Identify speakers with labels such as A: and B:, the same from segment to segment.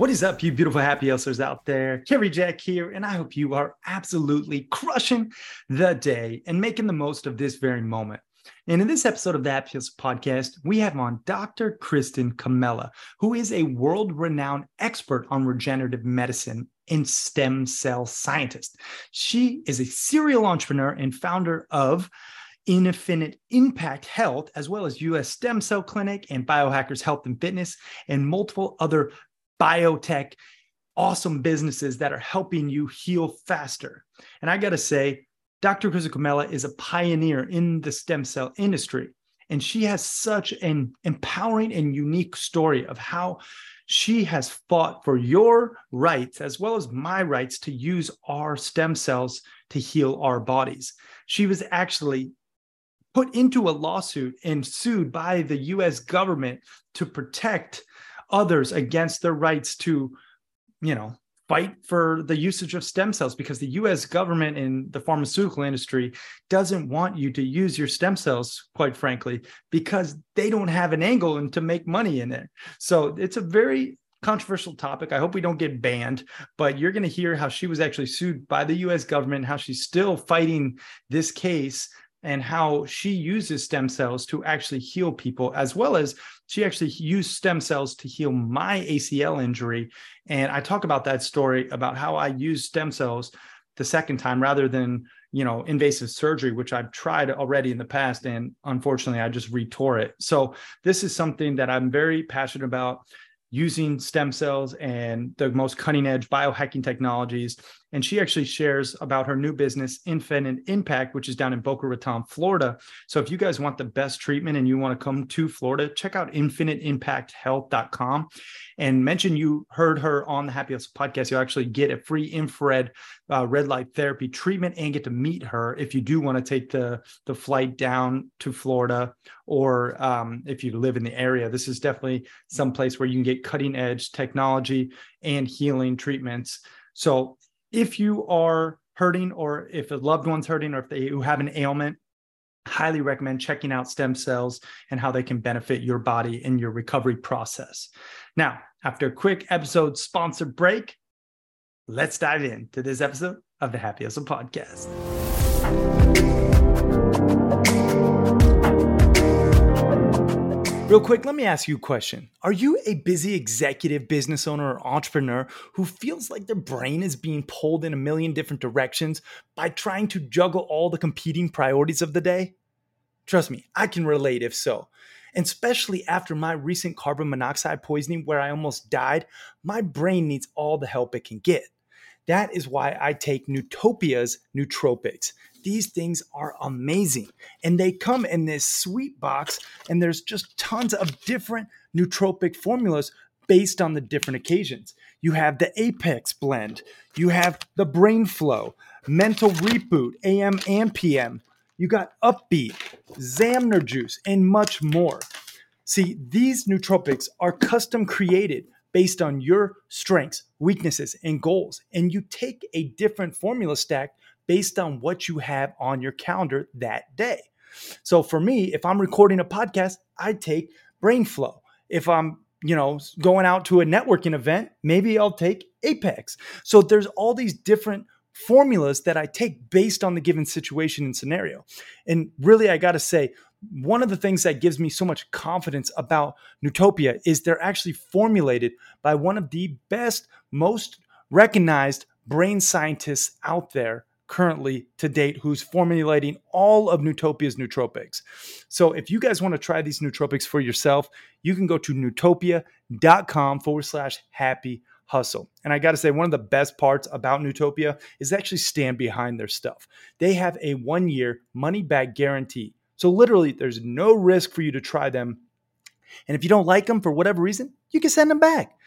A: What is up, you beautiful happy hustlers out there? Cary Jack here, and I hope you are absolutely crushing the day and making the most of this very moment. And in this episode of the Happy Hustle podcast, we have on Dr. Kristin Comella, who is a world renowned expert on regenerative medicine and stem cell scientist. She is a serial entrepreneur and founder of Infinite Impact Health, as well as US Stem Cell Clinic and Biohackers Health and Fitness, and multiple other biotech, awesome businesses that are helping you heal faster. And I got to say, Dr. Comella is a pioneer in the stem cell industry. And she has such an empowering and unique story of how she has fought for your rights as well as my rights to use our stem cells to heal our bodies. She was actually put into a lawsuit and sued by the US government to protect others against their rights to, you know, fight for the usage of stem cells because the US government and the pharmaceutical industry doesn't want you to use your stem cells, quite frankly, because they don't have an angle and to make money in it. So it's a very controversial topic. I hope we don't get banned, but you're going to hear how she was actually sued by the US government, how she's still fighting this case and how she uses stem cells to actually heal people, as well as she actually used stem cells to heal my ACL injury. And I talk about that story about how I used stem cells the second time rather than you know invasive surgery which i've tried already in the past and unfortunately i just retore it so this is something that i'm very passionate about using stem cells and the most cutting edge biohacking technologies. And she actually shares about her new business, Infinite Impact, which is down in Boca Raton, Florida. So if you guys want the best treatment and you want to come to Florida, check out infiniteimpacthealth.com and mention you heard her on the Happy Hustle podcast. You'll actually get a free infrared uh, red light therapy treatment and get to meet her if you do want to take the, the flight down to Florida or um, if you live in the area. This is definitely some place where you can get cutting edge technology and healing treatments. So if you are hurting or if a loved one's hurting or if they who have an ailment, highly recommend checking out stem cells and how they can benefit your body in your recovery process. Now, after a quick episode sponsor break, let's dive into this episode of the Happy Hustle Podcast. Real quick, let me ask you a question. Are you a busy executive, business owner, or entrepreneur who feels like their brain is being pulled in a million different directions by trying to juggle all the competing priorities of the day? Trust me, I can relate if so. And especially after my recent carbon monoxide poisoning, where I almost died, my brain needs all the help it can get. That is why I take Nootopia's nootropics. These things are amazing. And they come in this sweet box, and there's just tons of different nootropic formulas based on the different occasions. You have the Apex blend, you have the Brain Flow, Mental Reboot, AM and PM. You got Upbeat, Zamner Juice, and much more. See, these nootropics are custom created based on your strengths, weaknesses, and goals. And you take a different formula stack based on what you have on your calendar that day. So for me, if I'm recording a podcast, I take brain flow. If I'm you know going out to a networking event maybe i'll take apex so there's all these different formulas that i take based on the given situation and scenario and really i got to say one of the things that gives me so much confidence about Nootopia is they're actually formulated by one of the best, most recognized brain scientists out there currently to date who's formulating all of Nootopia's nootropics. So if you guys want to try these nootropics for yourself, you can go to nootopia.com forward slash happy hustle. And I got to say, one of the best parts about Nootopia is actually stand behind their stuff. They have a one year money back guarantee. So, literally, there's no risk for you to try them. And if you don't like them for whatever reason, you can send them back.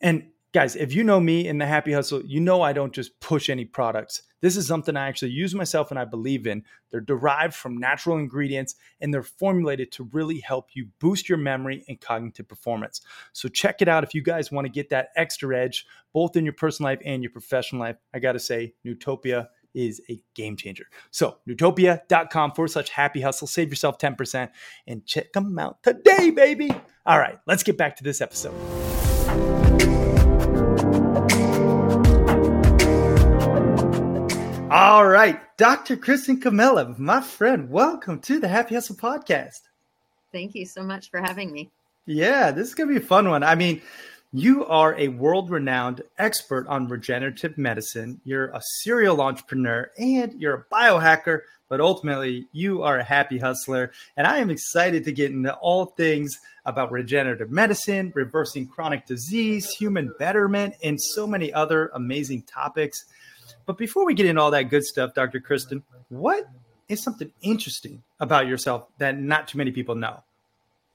A: And guys, if you know me in the happy hustle, you know I don't just push any products. This is something I actually use myself and I believe in. They're derived from natural ingredients and they're formulated to really help you boost your memory and cognitive performance. So check it out if you guys want to get that extra edge, both in your personal life and your professional life. I got to say, Nootopia is a game changer. So, nootopia.com forward slash happy hustle. Save yourself 10% and check them out today, baby. All right, let's get back to this episode. All right, Dr. Kristin Comella, my friend, welcome to the Happy Hustle podcast.
B: Thank you so much for having me.
A: Yeah, this is going to be a fun one. I mean, you are a world renowned expert on regenerative medicine. You're a serial entrepreneur and you're a biohacker, but ultimately, you are a happy hustler. And I am excited to get into all things about regenerative medicine, reversing chronic disease, human betterment, and so many other amazing topics. But before we get into all that good stuff, Dr. Kristin, what is something interesting about yourself that not too many people know?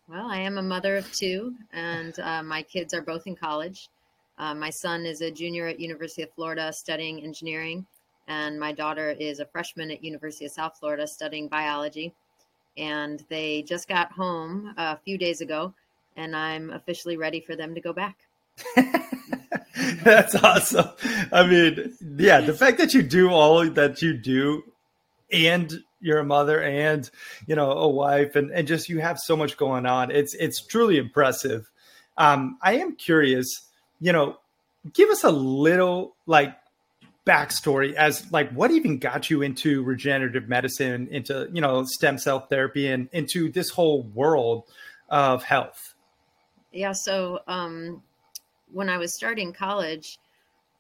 B: Well, I am a mother of two, and uh, my kids are both in college. Uh, my son is a junior at University of Florida studying engineering, and my daughter is a freshman at University of South Florida studying biology. And they just got home a few days ago, and I'm officially ready for them to go back.
A: That's awesome. I mean, yeah, the fact that you do all that you do and you're a mother and you know a wife and, and just you have so much going on it's it's truly impressive um i am curious you know give us a little like backstory as like what even got you into regenerative medicine into you know stem cell therapy and into this whole world of health
B: yeah so um when I was starting college,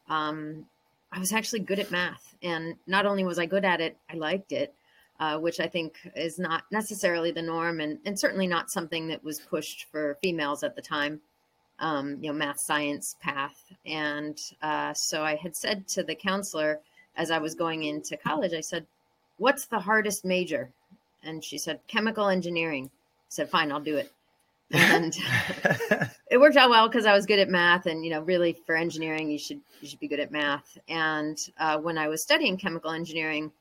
B: um, I was actually good at math. And not only was I good at it, I liked it, uh, which I think is not necessarily the norm and, and certainly not something that was pushed for females at the time, um, you know, math science path. And uh, so I had said to the counselor as I was going into college, I said, What's the hardest major? And she said, Chemical engineering. I said, Fine, I'll do it and it worked out well because I was good at math, and you know, really for engineering, you should you should be good at math. And uh, when I was studying chemical engineering,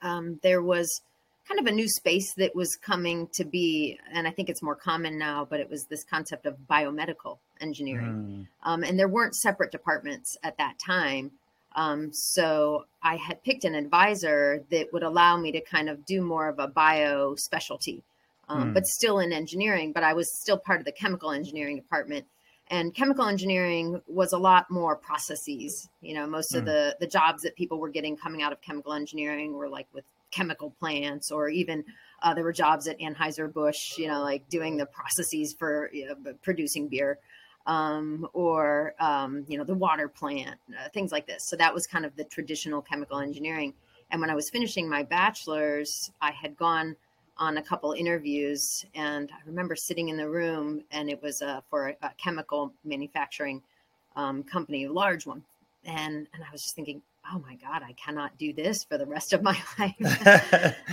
B: um, there was kind of a new space that was coming to be, and I think it's more common now. But it was this concept of biomedical engineering, mm. um, and there weren't separate departments at that time. Um, so I had picked an advisor that would allow me to kind of do more of a bio specialty um, mm. but still in engineering. But I was still part of the chemical engineering department. And chemical engineering was a lot more processes. You know, most mm. of hmm. the the jobs that people were getting coming out of chemical engineering were like with chemical plants, or even uh, there were jobs at Anheuser Busch. You know, like doing the processes for you know, producing beer. Um, or um, you know the water plant, uh, things like this. So that was kind of the traditional chemical engineering. And when I was finishing my bachelor's, I had gone on a couple interviews, and I remember sitting in the room, and it was uh, for a, a, chemical manufacturing um, company, a large one, and and I was just thinking, oh my god, I cannot do this for the rest of my life.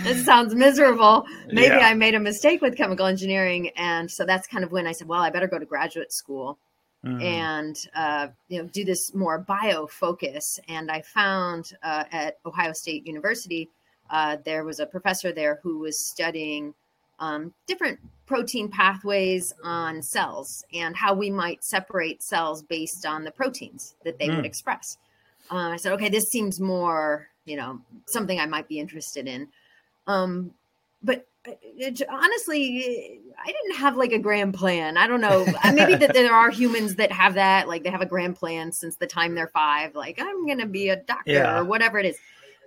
B: this sounds miserable. Maybe yeah. I made a mistake with chemical engineering, and so that's kind of when I said, well, I better go to graduate school. Mm. And uh, you know, do this more bio focus. And I found uh, at Ohio State University uh, there was a professor there who was studying um, different protein pathways on cells and how we might separate cells based on the proteins that they mm. would hmm. express. Uh, I said, okay, this seems more, you know, something I might be interested in. Um, but it, honestly, I didn't have like a grand plan. I don't know. Maybe that there are humans that have that, like they have a grand plan since the time they're five. Like I'm going to be a doctor yeah. or whatever it is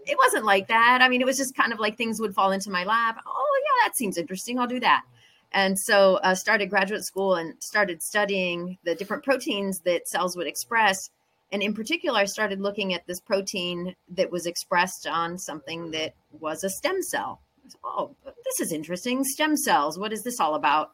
B: it wasn't like that. I mean, it was just kind of like things would fall into my lap. Oh, yeah, that seems interesting. I'll do that. And so I uh, started graduate school and started studying the different proteins that cells would express. And in particular, I started looking at this protein that was expressed on something that was a stem cell. oh, this is interesting. Stem cells. What is this all about?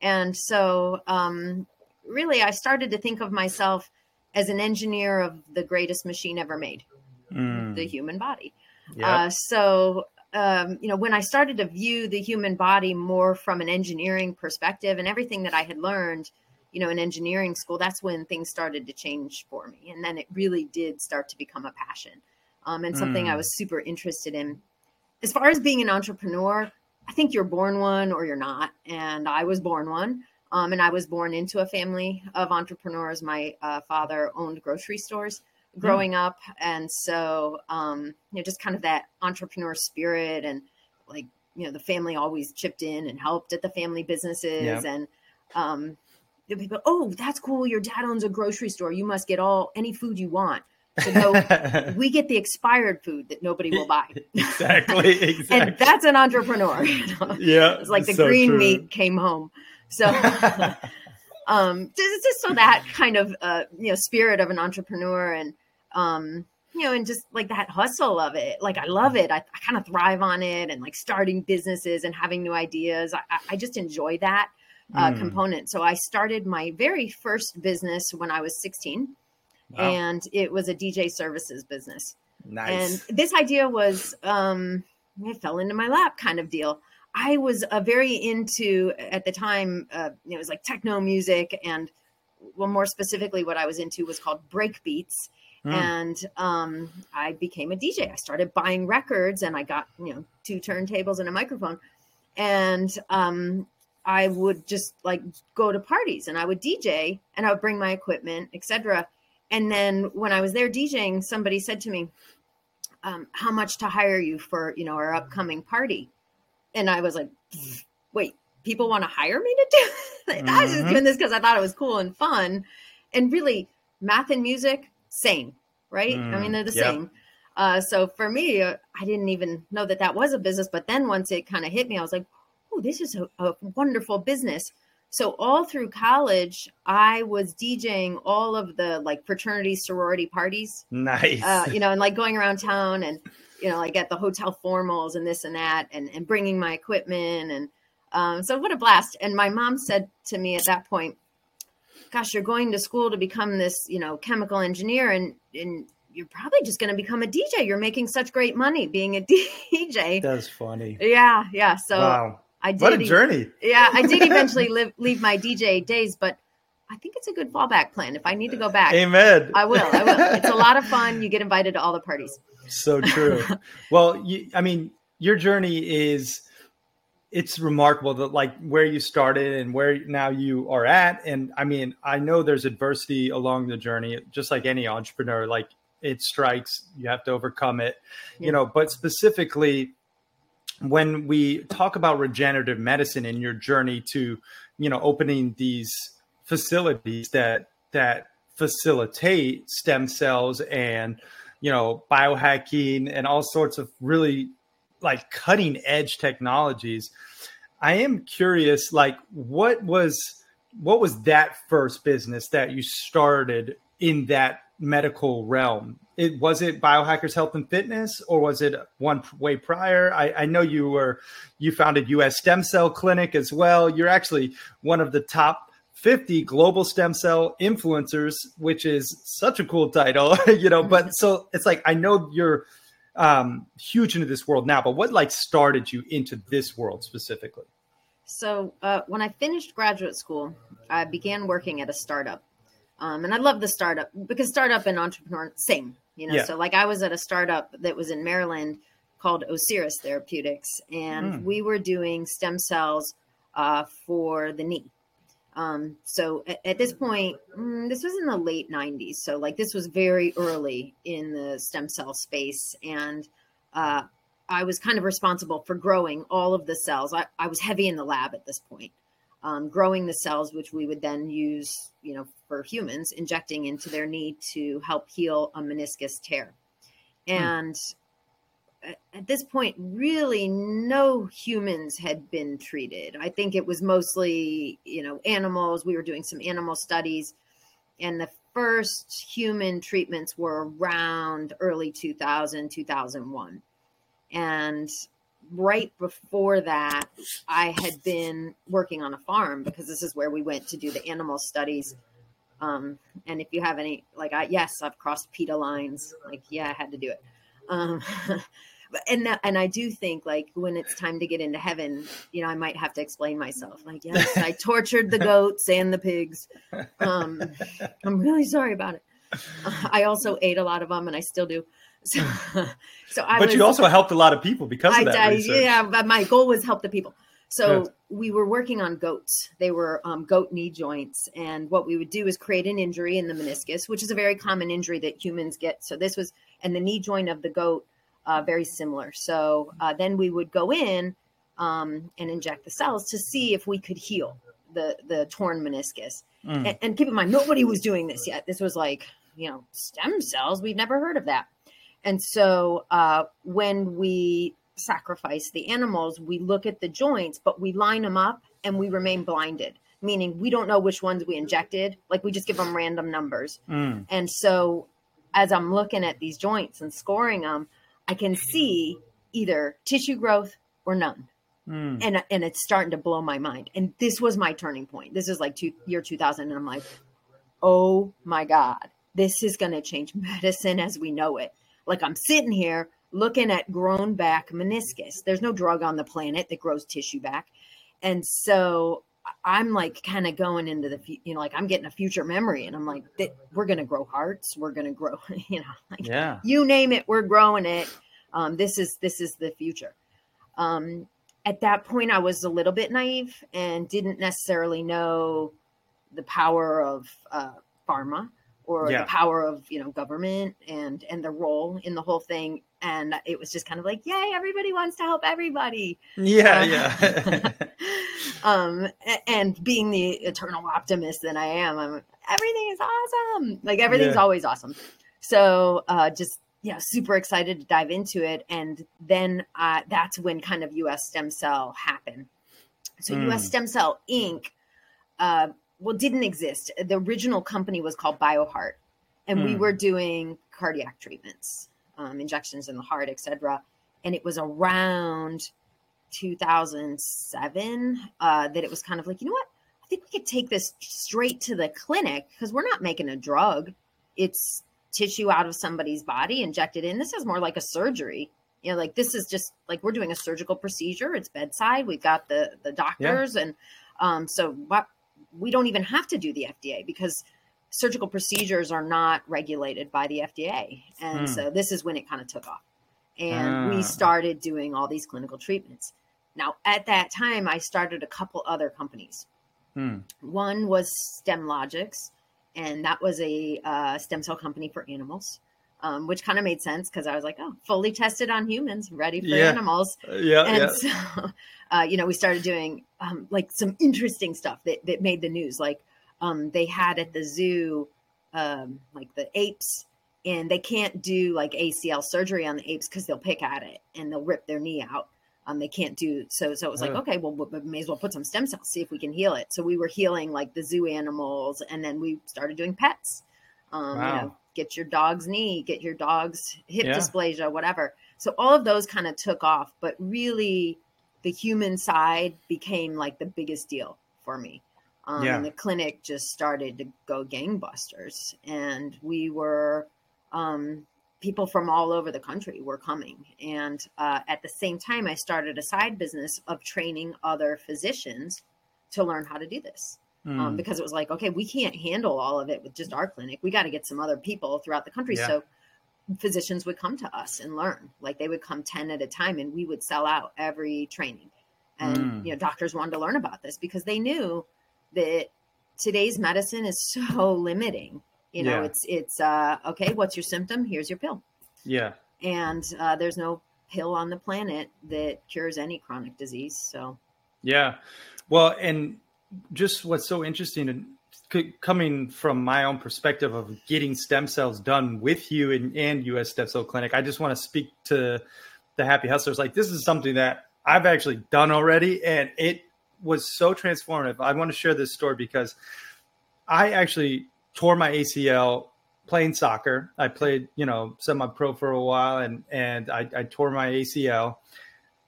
B: And so, um, really, I started to think of myself as an engineer of the greatest machine ever made mm. the human body. Yep. Uh, so um, you know, when I started to view the human body more from an engineering perspective and everything that I had learned, you know, in engineering school, that's when things started to change for me. And then it really did start to become a passion um, and something mm. I was super interested in. As far as being an entrepreneur, I think you're born one or you're not. And I was born one. Um, and I was born into a family of entrepreneurs. My uh, father owned grocery stores growing mm. up. And so, um, you know, just kind of that entrepreneur spirit and like, you know, the family always chipped in and helped at the family businesses. Yeah. And, um, people, oh, that's cool. Your dad owns a grocery store. You must get all any food you want. So no, we get the expired food that nobody will buy.
A: exactly, exactly.
B: and that's an entrepreneur. You know?
A: Yeah,
B: it's like the so green true. meat came home. So, um, just, just so that kind of uh, you know spirit of an entrepreneur and um, you know, and just like that hustle of it. Like I love it. I, I kind of thrive on it, and like starting businesses and having new ideas. I, I just enjoy that uh, mm. component. So I started my very first business when I was 16 wow. and it was a DJ services business.
A: Nice.
B: And this idea was, um, it fell into my lap kind of deal. I was uh, very into at the time, uh, it was like techno music, and well, more specifically, what I was into was called break beats. Mm. And um, I became a DJ. I started buying records, and I got you know two turntables and a microphone, and um, I would just like go to parties, and I would DJ, and I would bring my equipment, etc. And then when I was there DJing, somebody said to me, um, "How much to hire you for you know our upcoming party?" And I was like, "Wait, people want to hire me to do?" mm-hmm. I was just doing this because I thought it was cool and fun, and really, math and music, same, right? Mm, I mean, mm, they're the yep. same. Uh, so for me, uh, I didn't even know that that was a business. But then once it kind of hit me, I was like, "Oh, this is a, a wonderful business." So all through college, I was DJing all of the like fraternity sorority parties.
A: Nice.
B: Uh, you know, and like going around town and you know, like at the hotel formals and this and that, and and bringing my equipment and um, so what a blast. And my mom said to me at that point, "Gosh, you're going to school to become this, you know, chemical engineer, and and you're probably just going to become a DJ. You're making such great money being a DJ."
A: That's funny.
B: Yeah, yeah. So. Wow I did.
A: What a journey!
B: Yeah, I did eventually live, leave my DJ days, but I think it's a good fallback plan. If I need to go back,
A: amen.
B: I will. I will. It's a lot of fun. You get invited to all the parties.
A: So true. well, you, I mean, your journey is it's remarkable that like where you started and where now you are at and i mean i know there's adversity along the journey just like any entrepreneur like it strikes you have to overcome it yeah. you know but specifically when we talk about regenerative medicine in your journey to you know opening these facilities that that facilitate stem cells and you know biohacking and all sorts of really like cutting edge technologies i am curious like what was what was that first business that you started in that medical realm? It was it biohackers health and fitness or was it one way prior? I, I, know you were you founded us stem cell clinic as well. You're actually one of the top 50 global stem cell influencers which is such a cool title you know but so it's like i know you're um, huge into this world now but what like started you into this world specifically
B: so uh, when i finished graduate school i began working at a startup um, and I love the startup because startup and entrepreneur same, you know. Yeah. So like I was at a startup that was in Maryland called Osiris Therapeutics, and mm. we were doing stem cells uh, for the knee. Um, so at, at, this point, mm, this was in the late 90s. So like this was very early in the stem cell space, and uh, I was kind of responsible for growing all of the cells. I, I was heavy in the lab at this point um, growing the cells, which we would then use, you know, for humans, injecting into their knee to help heal a meniscus tear. Hmm. And hmm. At this point, really no humans had been treated. I think it was mostly, you know, animals. We were doing some animal studies, and the first human treatments were around early 2000, 2001. And right before that, I had been working on a farm because this is where we went to do the animal studies. Um, and if you have any, like, I, yes, I've crossed PETA lines. Like, yeah, I had to do it. Um, and that, and I do think like when it's time to get into heaven, you know, I might have to explain myself. Like, yes, I tortured the goats and the pigs. Um, I'm really sorry about it. Uh, I also ate a lot of them, and I still do. So,
A: so I. But was, you also helped a lot of people because of that. I,
B: yeah, but my goal was help the people. So Good. we were working on goats. They were um, goat knee joints, and what we would do is create an injury in the meniscus, which is a very common injury that humans get. So this was, and the knee joint of the goat, uh, very similar. So uh, then we would go in um, and inject the cells to see if we could heal the the torn meniscus. Mm. And, and keep in mind, nobody was doing this yet. This was like you know stem cells. We've never heard of that. And so uh, when we sacrifice the animals, we look at the joints, but we line them up and we remain blinded, meaning we don't know which ones we injected. Like we just give them random numbers. Mm. And so as I'm looking at these joints and scoring them, I can see either tissue growth or none. Mm. And, and it's starting to blow my mind. And this was my turning point. This is like two, year 2000. And I'm like, oh my God, this is going to change medicine as we know it. Like I'm sitting here looking at grown back meniscus. There's no drug on the planet that grows tissue back. And so I'm like kind of going into the, you know, like I'm getting a future memory and I'm like, we're going to grow hearts. We're going to grow, you know, like yeah. you name it, we're growing it. Um, this is, this is the future. Um, at that point, I was a little bit naive and didn't necessarily know the power of uh, pharma or yeah. the power of you know government and and the role in the whole thing and it was just kind of like yay everybody wants to help everybody.
A: Yeah uh, yeah.
B: um and being the eternal optimist that i am i'm everything is awesome. Like everything's yeah. always awesome. So uh just yeah super excited to dive into it and then uh that's when kind of us stem cell happened. So mm. us stem cell inc uh well didn't exist. The original company was called bioheart and we hmm. were doing cardiac treatments um, injections in the heart, etc. And it was around 2007 uh, that it was kind of like, you know what? I think we could take this straight to the clinic because we're not making a drug. It's tissue out of somebody's body, injected in. This is more like a surgery. You know, like this is just like we're doing a surgical procedure. It's bedside. We've got the the doctors, yeah. and um, so what we don't even have to do the FDA because surgical procedures are not regulated by the FDA. And hmm. so this is when it kind of took off. And we ah. started doing all these clinical treatments. Now, at that time, I started a couple other companies. Hmm. One was StemLogix, and that was a uh, stem cell company for animals. Um, which kind of made sense because I was like, oh, fully tested on humans, ready for yeah. animals.
A: Uh, yeah,
B: and
A: yeah.
B: so, uh, you know, we started doing um, like some interesting stuff that, that made the news, like um, they had at the zoo, um, like the apes, and they can't do like ACL surgery on the apes because they'll pick at it and they'll rip their knee out. Um, they can't do so. So it was like, okay, well, we may as well put some stem cells, see if we can heal it. So we were healing like the zoo animals, and then we started doing pets. Um, wow. You know, get your dog's knee, get your dog's hip yeah. dysplasia, whatever. So all of those kind of took off, but really, the human side became like the biggest deal for me. Um, yeah. And the clinic just started to go gangbusters. And we were, um, people from all over the country were coming. And uh, at the same time, I started a side business of training other physicians to learn how to do this. Mm. Um, hmm. because it was like, okay, we can't handle all of it with just our clinic. We got to get some other people throughout the country. Yeah. So physicians would come to us and learn. Like they would come 10 at a time and we would sell out every training. And, mm. you know, doctors wanted to learn about this because they knew that today's medicine is so limiting. You know, yeah. it's it's uh okay, what's your symptom? Here's your pill.
A: Yeah.
B: And uh, there's no pill on the planet that cures any chronic disease. So
A: Yeah. Well, and just what's so interesting and coming from my own perspective of getting stem cells done with you and, and US Stem Cell Clinic, I just want to speak to the happy hustlers. Like this is something that I've actually done already and it was so transformative. I want to share this story because I actually tore my ACL playing soccer. I played, you know, semi-pro for a while, and and I, I tore my ACL.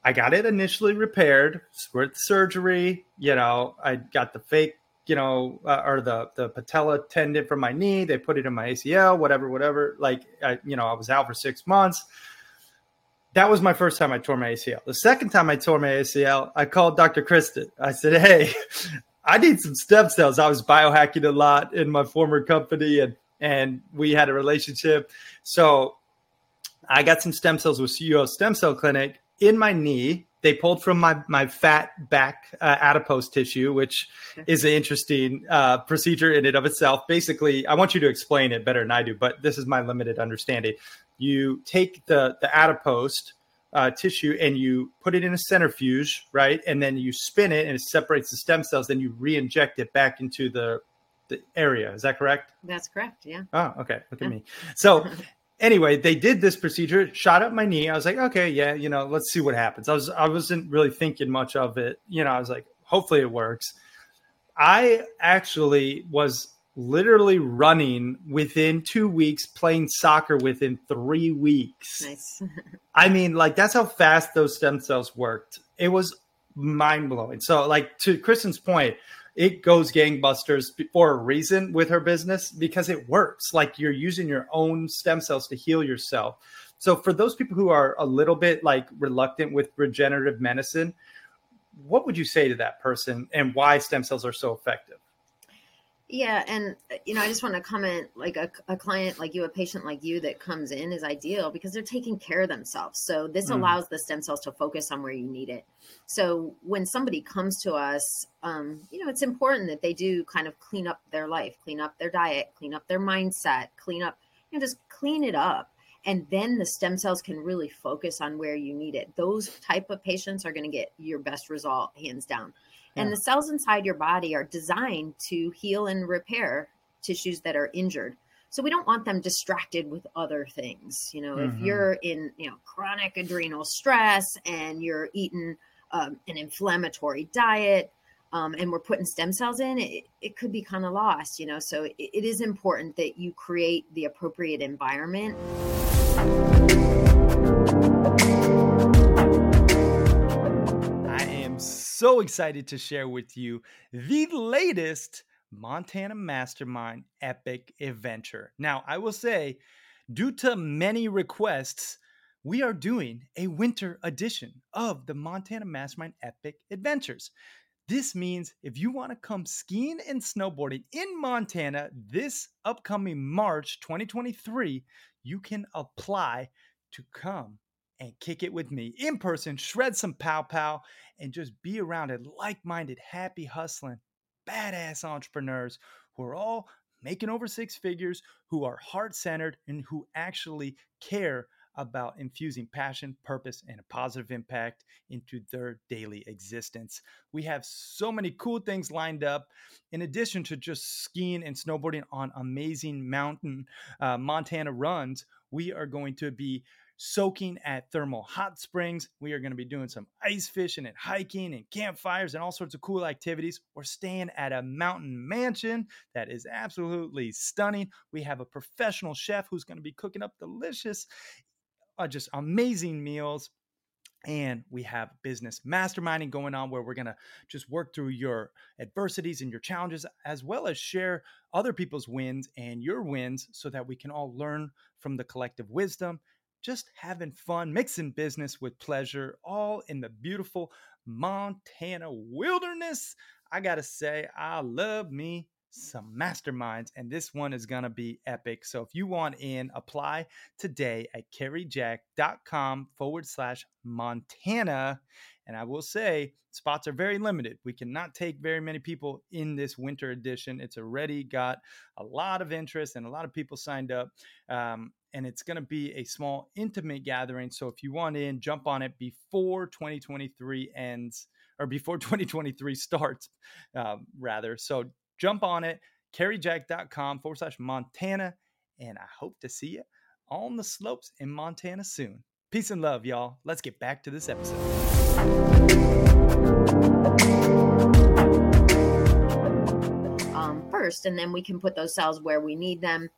A: I got it initially repaired with surgery. You know, I got the fake, you know, uh, or the the patella tendon from my knee. They put it in my ACL, whatever, whatever. Like, I, you know, I was out for six months. That was my first time I tore my ACL. The second time I tore my ACL, I called Dr. Kristin. I said, Hey, I need some stem cells. I was biohacking a lot in my former company and and we had a relationship. So I got some stem cells with US Stem Cell Clinic in my knee. They pulled from my my fat back uh, adipose tissue, which is an interesting uh, procedure in and of itself. Basically, I want you to explain it better than I do, but this is my limited understanding. You take the the adipose uh, tissue and you put it in a centrifuge, right? And then you spin it and it separates the stem cells. Then you re-inject it back into the the area. Is that correct?
B: That's correct. Yeah.
A: Oh, okay. Look at me. So anyway, they did this procedure, shot up my knee. I was like, okay, yeah, you know, let's see what happens. I was I wasn't really thinking much of it. You know, I was like, hopefully it works. I actually was literally running within two weeks, playing soccer within three weeks.
B: Nice.
A: I mean, like that's how fast those stem cells worked. It was mind blowing. So, like to Kristin's point, it goes gangbusters for a reason with her business because it works. Like you're using your own stem cells to heal yourself. So for those people who are a little bit like reluctant with regenerative medicine, what would you say to that person and why stem cells are so effective?
B: Yeah, and uh, you know, I just want to comment like a, a, client like you, a patient like you that comes in is ideal because they're taking care of themselves. So this mm. allows the stem cells to focus on where you need it. So when somebody comes to us, um, you know, it's important that they do kind of clean up their life, clean up their diet, clean up their mindset, clean up, you know, just clean it up. And then the stem cells can really focus on where you need it. Those type of patients are going to get your best result hands down. And the cells inside your body are designed to heal and repair tissues that are injured. So we don't want them distracted with other things. You know, mm-hmm. if you're in, you know, chronic adrenal stress and you're eating um, an inflammatory diet, um, and we're putting stem cells in, it, it could be kind of lost, you know. So it, it is important that you create the appropriate environment.
A: So excited to share with you the latest Montana Mastermind Epic Adventure. Now, I will say, due to many requests, we are doing a winter edition of the Montana Mastermind Epic Adventures. This means if you want to come skiing and snowboarding in Montana this upcoming March 2023, you can apply to come and kick it with me in person, shred some pow pow, and just be around a like minded, happy, hustling, badass entrepreneurs who are all making over six figures, who are heart centered, and who actually care about infusing passion, purpose, and a positive impact into their daily existence. We have so many cool things lined up. In addition to just skiing and snowboarding on amazing mountain uh, Montana runs, we are going to be soaking at thermal hot springs. We are going to be doing some ice fishing and hiking and campfires and all sorts of cool activities. We're staying at a mountain mansion that is absolutely stunning. We have a professional chef who's going to be cooking up delicious, uh, just amazing meals. And we have business masterminding going on where we're going to just work through your adversities and your challenges, as well as share other people's wins and your wins so that we can all learn from the collective wisdom just having fun, mixing business with pleasure, all in the beautiful Montana wilderness. I gotta say, I love me some masterminds, and this one is gonna be epic. So if you want in, apply today at caryjack.com forward slash Montana. And I will say, spots are very limited. We cannot take very many people in this winter edition. It's already got a lot of interest and a lot of people signed up. Um, and it's going to be a small, intimate gathering. So if you want in, jump on it before 2023 ends or before 2023 starts, um, rather. So jump on it, caryjack.com forward slash Montana. And I hope to see you on the slopes in Montana soon. Peace and love, y'all. Let's get back to this episode.
B: Um, first, and then we can put those cells where we need them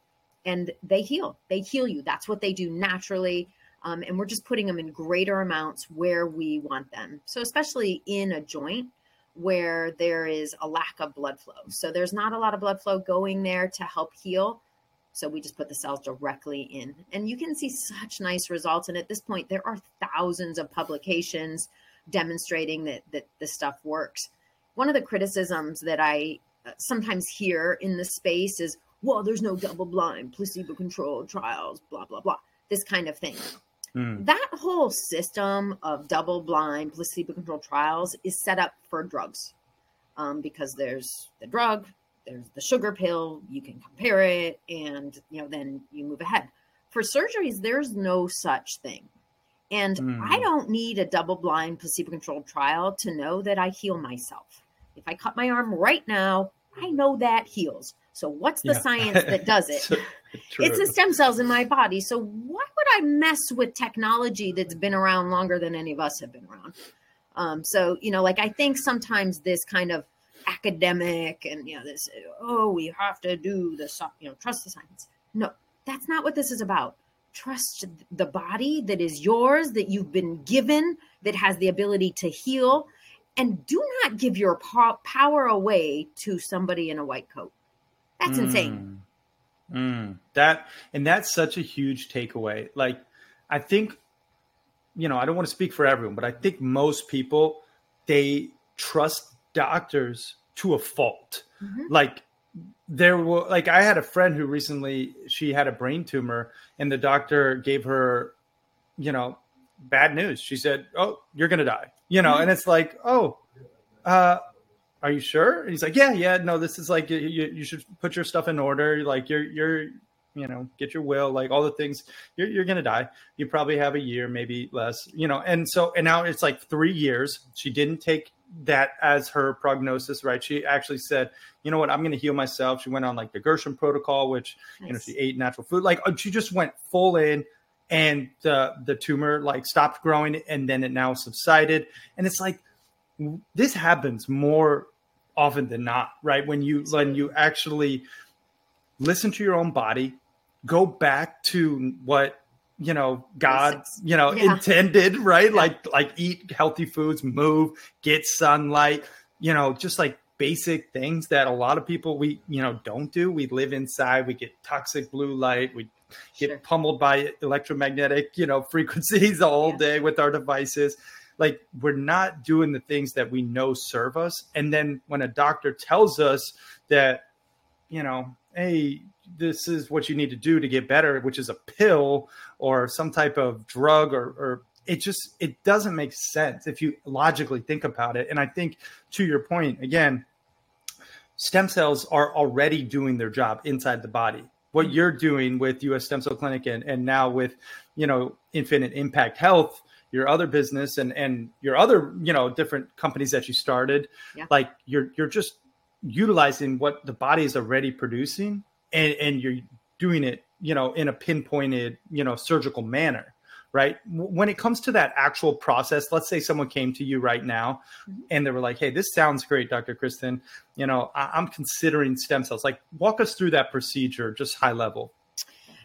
B: and they heal. They heal you. That's what they do naturally. Um, and we're just putting them in greater amounts where we want them. So, especially in a joint where there is a lack of blood flow. So, there's not a lot of blood flow going there to help heal. So we just put the cells directly in, and you can see such nice results. And at this point, there are thousands of publications demonstrating that that the stuff works. One of the criticisms that I uh, sometimes hear in the space is, "Well, there's no double-blind, placebo-controlled trials, blah blah blah." This kind of thing. Mm. That whole system of double-blind, placebo-controlled trials is set up for drugs, um, because there's the drug, there's the sugar pill you can compare it and you know then you move ahead for surgeries there's no such thing and mm. i don't need a double blind placebo controlled trial to know that i heal myself if i cut my arm right now i know that heals so what's the yeah. science that does it? It's the stem cells in my body. So why would i mess with technology that's been around longer than any of us have been around? Um, so you know like i think sometimes this kind of academic and you know this oh we have to do the you know trust the science. No that's not what this is about. Trust the body that is yours that you've been given that has the ability to heal and do not give your power away to somebody in a white coat that's mm. insane
A: mm. that and that's such a huge takeaway like i think you know i don't want to speak for everyone but i think most people they trust doctors to a fault. Mm-hmm. Like there were like I had a friend who recently she had a brain tumor and the doctor gave her, you know, bad news. She said, "Oh, you're gonna die," you know, mm-hmm. and it's like, "Oh, uh, are you sure?" And he's like, "Yeah, yeah, no, this is like you, you should put your stuff in order. Like you're you're you know get your will like all the things you're, you're gonna die you probably have a year maybe less you know and so and now it's like three years she didn't take that as her prognosis, right? She actually said, you know what, I'm going to heal myself. She went on like the Gerson protocol, which, nice. you know, she ate natural food. Like uh, she just went full in and the, the tumor like stopped growing and then it now subsided. And it's like, this happens more often than not, right? When you, when you actually listen to your own body, go back to what you know god you know yeah. intended right yeah. like like eat healthy foods move get sunlight you know just like basic things that a lot of people we you know don't do we live inside we get toxic blue light we get sure. pummeled by electromagnetic you know frequencies all yeah. day with our devices like we're not doing the things that we know serve us and then when a doctor tells us that you know hey this is what you need to do to get better, which is a pill or some type of drug or, or it just it doesn't make sense if you logically think about it. And I think to your point again, stem cells are already doing their job inside the body. What you're doing with US Stem Cell Clinic and, and now with, you know, Infinite Impact Health, your other business and and your other, you know, different companies that you started, yeah. like you're you're just utilizing what the body is already producing and, and you're doing it, you know, in a pinpointed, you know, surgical manner, right? When it comes to that actual process, let's say someone came to you right now mm-hmm. and they were like, "Hey, this sounds great, Dr. Kristin. You know, I- am considering stem cells." Like, walk us through that procedure, just high level.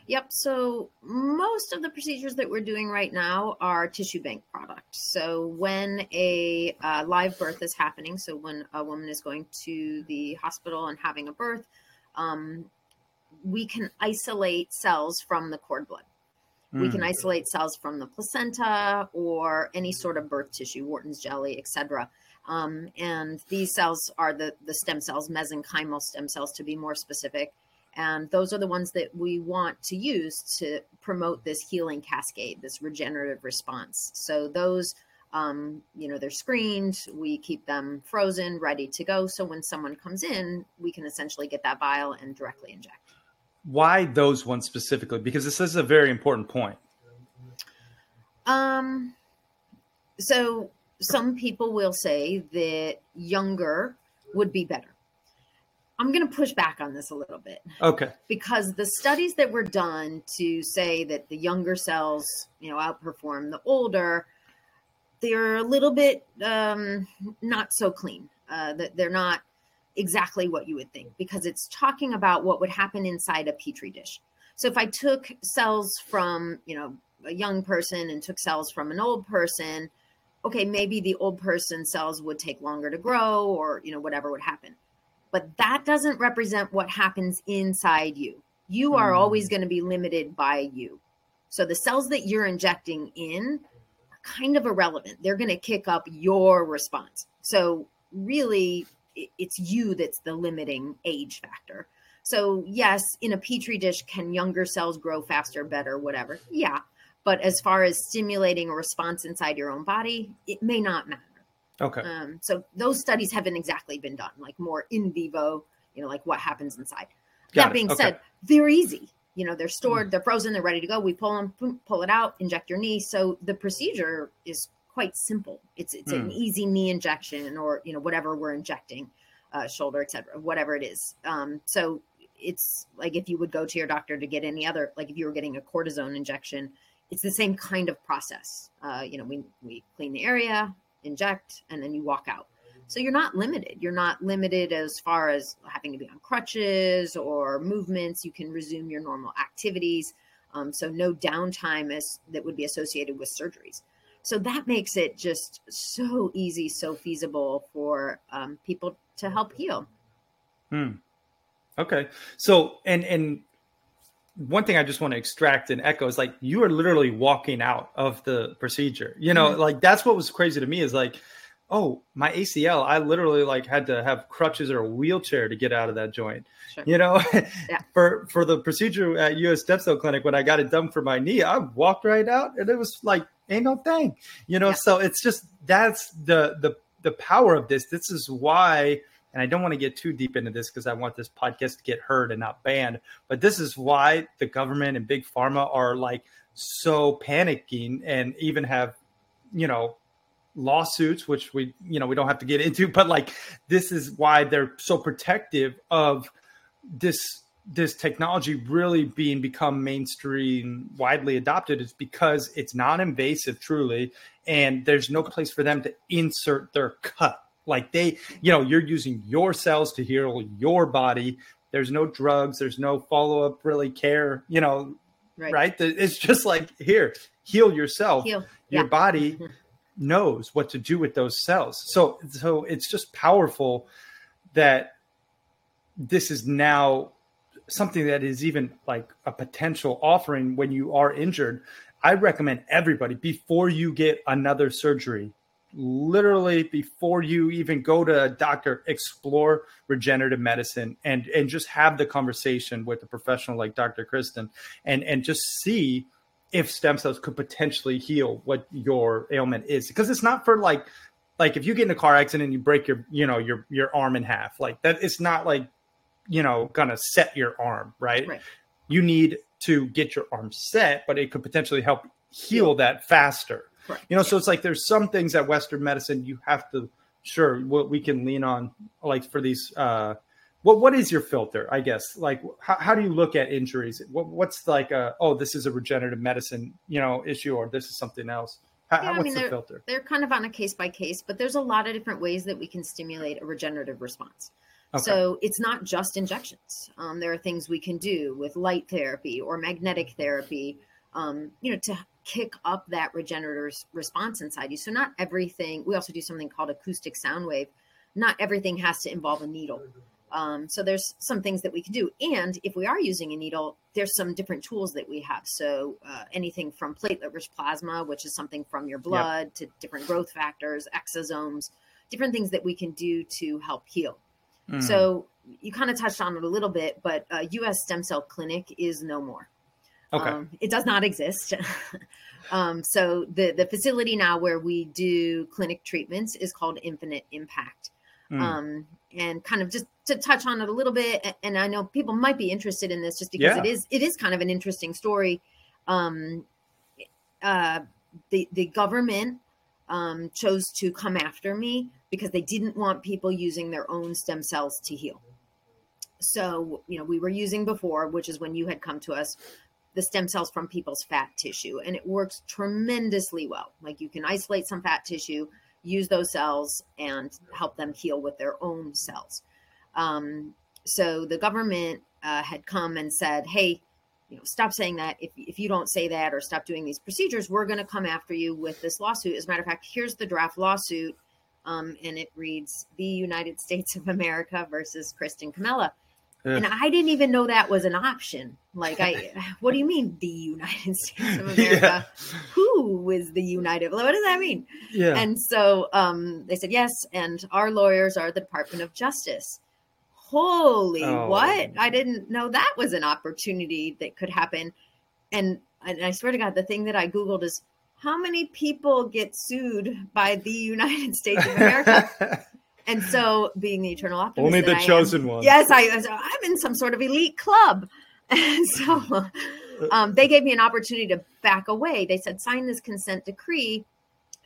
B: Yep. So most of the procedures that we're doing right now are tissue bank products. So when a uh, live birth is happening, so when a woman is going to the hospital and having a birth, um, we can isolate cells from the cord blood. Mm. We can hmm. isolate cells from the placenta or any sort of birth tissue, Wharton's jelly, etc. Um, and these cells are the, the stem cells, mesenchymal stem cells to be more specific. And those are the ones that we want to use to promote this healing cascade, this regenerative response. So those, um, you know, they're screened. We keep them frozen, ready to go. So when someone comes in, we can essentially get that vial and directly inject
A: why those ones specifically? Because this is a very important point.
B: Um, so some people will say that younger would be better. I'm going to push back on this a little bit.
A: Okay.
B: Because the studies that were done to say that the younger cells, you know, outperform the older, they're a little bit um, not so clean. Uh, that they're not exactly what you would think because it's talking about what would happen inside a petri dish. So if I took cells from, you know, a young person and took cells from an old person, okay, maybe the old person cells would take longer to grow or, you know, whatever would happen. But that doesn't represent what happens inside you. you are mm. always going to be limited by you. So the cells that you're injecting in are kind of irrelevant. They're going to kick up your response. So really, it's you that's the limiting age factor. So yes, in a petri dish, can younger cells grow faster, better, whatever? Yeah. But as far as stimulating a response inside your own body, it may not matter.
A: Okay.
B: Um, so those studies haven't exactly been done, like more in vivo, you know, like what happens inside. Got that it. being okay. said, they're easy. You know, they're stored, mm. they're frozen, they're ready to go. We pull them, boom, pull it out, inject your knee. So the procedure is quite simple. It's it's mm. an easy knee injection, or you know whatever we're injecting, uh, shoulder, etc., whatever it is. Um, so it's like if you would go to your doctor to get any other, like if you were getting a cortisone injection, it's the same kind of process. Uh, you know, we we clean the area, inject, and then you walk out. So you're not limited. You're not limited as far as having to be on crutches or movements. You can resume your normal activities. Um, so no downtime as that would be associated with surgeries. So that makes it just so easy, so feasible for um, people to help heal.
A: Hmm. Okay. So and and one thing I just want to extract and echo is like you are literally walking out of the procedure. You know, mm-hmm. like that's what was crazy to me is like, oh, my ACL, I literally like had to have crutches or a wheelchair to get out of that joint. Sure. You know, yeah. for for the procedure at US Cell Clinic when I got it done for my knee, I walked right out and it was like ain't no thing. You know, yeah. so it's just that's the the the power of this. This is why and I don't want to get too deep into this because I want this podcast to get heard and not banned. But this is why the government and big pharma are like so panicking and even have, you know, lawsuits, which we, you know, we don't have to get into. But like, this is why they're so protective of this this technology really being become mainstream widely adopted is because it's non-invasive truly and there's no place for them to insert their cut like they, you know, you're using your cells to heal your body. There's no drugs. There's no follow up really care. You know, right? right? It's just like here, heal yourself. Heal. Your yeah. body mm-hmm. knows what to do with those cells. So, so it's just powerful that this is now something that is even like a potential offering when you are injured. I recommend everybody before you get another surgery literally before you even go to a doctor explore regenerative medicine and and just have the conversation with a professional like dr Kristin and and just see if stem cells could potentially heal what your ailment is. Because it's not for like like if you get in a car accident and you break your you know your your arm in half like that it's not like you know gonna set your arm right, right. you need to get your arm set but it could potentially help heal. that faster Correct. You know, so it's like there's some things that Western medicine you have to sure what we can lean on like for these uh what what is your filter i guess? Like how, how do you look at injuries? What, what's like a, oh this is a regenerative medicine you know issue or this is something else? How, yeah, what's I mean,
B: the
A: they're, filter?
B: they're kind of on a case by case but there's a lot of different ways that we can stimulate a regenerative response. Okay. so it's not just injections. Um, there are things we can do with light therapy or magnetic therapy um, you know to kick up that regenerative response inside you. So not everything. We also do something called acoustic sound wave. Not everything has to involve a needle. Um, so there's some things that we can do. And if we are using a needle, there's some different tools that we have. So uh, anything from platelet-rich plasma, which is something from your blood, yep. to different growth factors, exosomes, different things that we can do to help heal. Mm. So you kind of touched on it a little bit, but uh, U.S. Stem Cell Clinic is no more. Okay. Um, it does not exist. um, so the the facility now where we do clinic treatments is called Infinite Impact. Mm. Um, and kind of just to touch on it a little bit, and I know people might be interested in this just because yeah. it is it is kind of an interesting story. Um, uh, the the government um, chose to come after me because they didn't want people using their own stem cells to heal. So, you know, we were using before, which is when you had come to us, the stem cells from people's fat tissue and it works tremendously well. Like you can isolate some fat tissue use those cells and help them heal with their own cells. Um, so the government uh, had come and said hey you know stop saying that. If, if you don't say that or stop doing these procedures we're going to come after you with this lawsuit. As a matter of fact here's the draft lawsuit um, and it reads the united states of america versus Kristin Comella and I didn't even know that was an option. Like, I, what do you mean the United States of America? Yeah. Who is the United? What does that mean? Yeah. And so um, they said yes, and our lawyers are the Department of Justice. Holy oh. what? I didn't know that was an opportunity that could happen. And, and I swear to God, the thing that I googled is how many people get sued by the United States of America? And so, being the eternal optimist,
A: only the chosen one.
B: Yes, I, I'm in some sort of elite club. And so, um, they gave me an opportunity to back away. They said, sign this consent decree,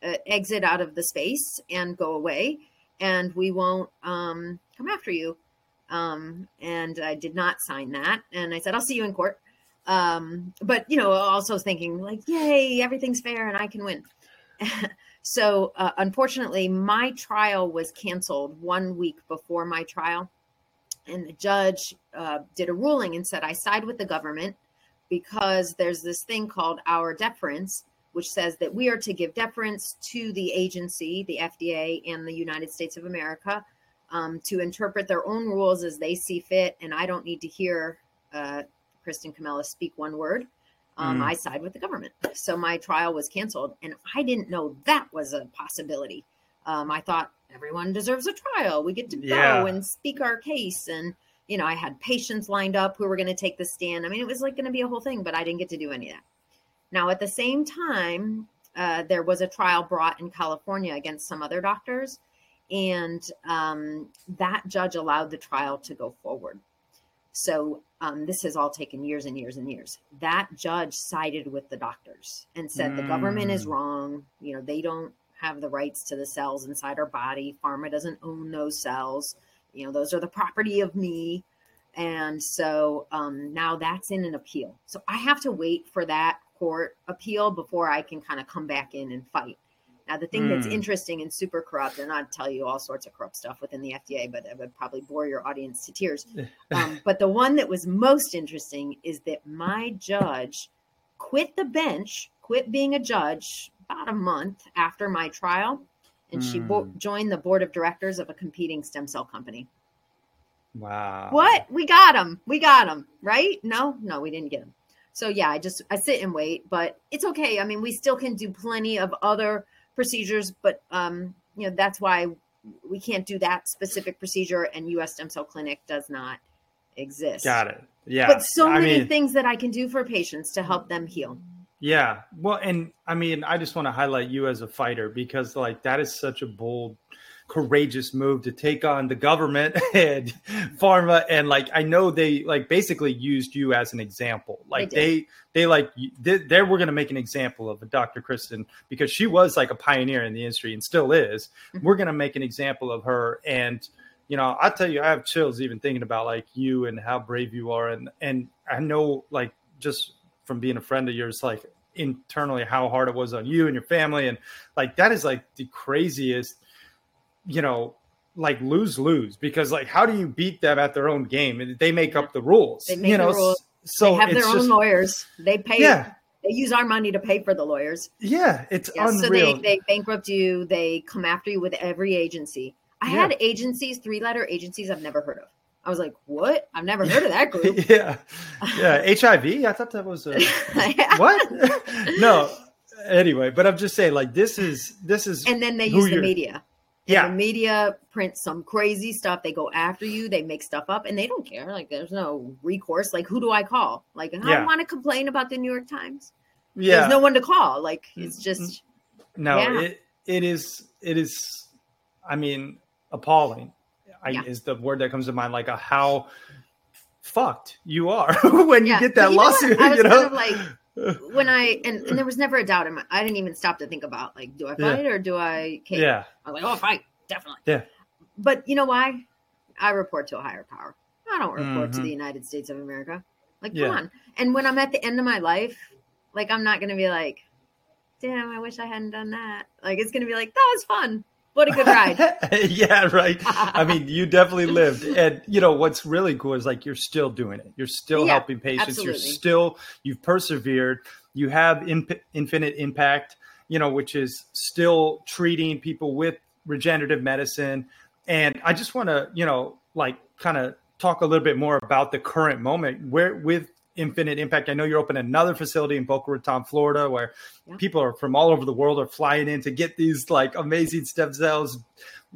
B: uh, exit out of the space, and go away, and we won't um, come after you. Um, and I did not sign that. And I said, I'll see you in court. Um, but you know, also thinking like, yay, everything's fair and I can win. So, uh, unfortunately, my trial was canceled one week before my trial. And the judge uh, did a ruling and said, I side with the government because there's this thing called Auer deference, which says that we are to give deference to the agency, the FDA, and the United States of America um, to interpret their own rules as they see fit. And I don't need to hear uh, Kristin Comella speak one word um, mm. I side with the government. So my trial was canceled, and I didn't know that was a possibility. Um, I thought everyone deserves a trial. We get to yeah. go and speak our case, and you know, I had patients lined up who were going to take the stand. I mean, it was like going to be a whole thing, but I didn't get to do any of that. Now, at the same time, uh, there was a trial brought in California against some other doctors, and um, that judge allowed the trial to go forward. So um, this has all taken years and years and years. That judge sided with the doctors and said mm. the government is mm. wrong. You know, they don't have the rights to the cells inside our body. Pharma doesn't own those cells. You know, those are the property of me. And so um, now that's in an appeal. So I have to wait for that court appeal before I can kind of come back in and fight. Now, the thing mm. that's hmm. interesting and super corrupt, and I'd tell you all sorts of corrupt stuff within the FDA, but that would probably bore your audience to tears. Um, but the one that was most interesting is that my judge quit the bench, quit being a judge about a month after my trial, and mm. she bo- hmm. joined the board of directors of a competing stem cell company.
A: Wow.
B: What? We got him. We got him, right? No, no, we didn't get him. So yeah, I just I sit and wait, but it's okay. I mean, we still can do plenty of other procedures, but um, you know that's why we can't do that specific procedure, and U.S. Stem Cell Clinic does not exist.
A: Got it. Yeah,
B: but so I many mean, things that I can do for patients to help them heal.
A: Yeah, well, and I mean, I just want to highlight you as a fighter because like that is such a bold courageous move to take on the government and pharma. And like i know they like basically used you as an example. Like they they, they like they, they were going to make an example of a dr Kristin because she was like a pioneer in the industry and still is. Mm-hmm. we're going to make an example of her. And you know i tell you i have chills even thinking about like you and how brave you are. And and i know like just from being a friend of yours like internally how hard it was on you and your family. And like that is like the craziest you know, like lose lose because like how do you beat them at their own game? And They make up the rules.
B: They make
A: you
B: know, the rules. So they have their own just, lawyers. They pay. Yeah. They use our money to pay for the lawyers.
A: Yeah, it's yeah, unreal. So
B: they, they bankrupt you. They come after you with every agency. I yeah. had agencies, three letter agencies I've never heard of. I was like, what? I've never heard of that group.
A: yeah. Yeah. HIV. I thought that was a, what? no. Anyway, but I'm just saying, like, this is, this is,
B: and then they use the media yeah. The media prints some crazy stuff. They go after you. They make stuff up, and they don't care. Like there's no recourse. Like who do I call? Like I yeah. want to complain about the New York Times. Yeah. There's no one to call. Like it's just.
A: No, yeah. it it is it is. I mean, appalling. I, yeah. is the word that comes to mind. Like a how fucked you are when you get that you lawsuit. Know you know, kind of
B: like when I and, and there was never a doubt in my I didn't even stop to think about like do I fight yeah. or do I cave?
A: Yeah.
B: I'm like, oh fight, definitely.
A: Yeah.
B: But you know why? I report to a higher power. I don't report mm-hmm. to the United States of America. Like, yeah. come on. And when I'm at the end of my life, like I'm not gonna be like, damn, I wish I hadn't done that. Like it's gonna be like, that was fun. What a good ride.
A: yeah, right. I mean, you definitely lived. And you know, what's really cool is like you're still doing it. You're still yeah, helping patients. Absolutely. You're still you've persevered. You have imp- infinite impact, you know, which is still treating people with regenerative medicine. And I just want to, you know, like kind of talk a little bit more about the current moment where with Infinite Impact. I know you're opening another facility in Boca Raton, Florida, where yeah. people are from all over the world are flying in to get these like amazing stem cells.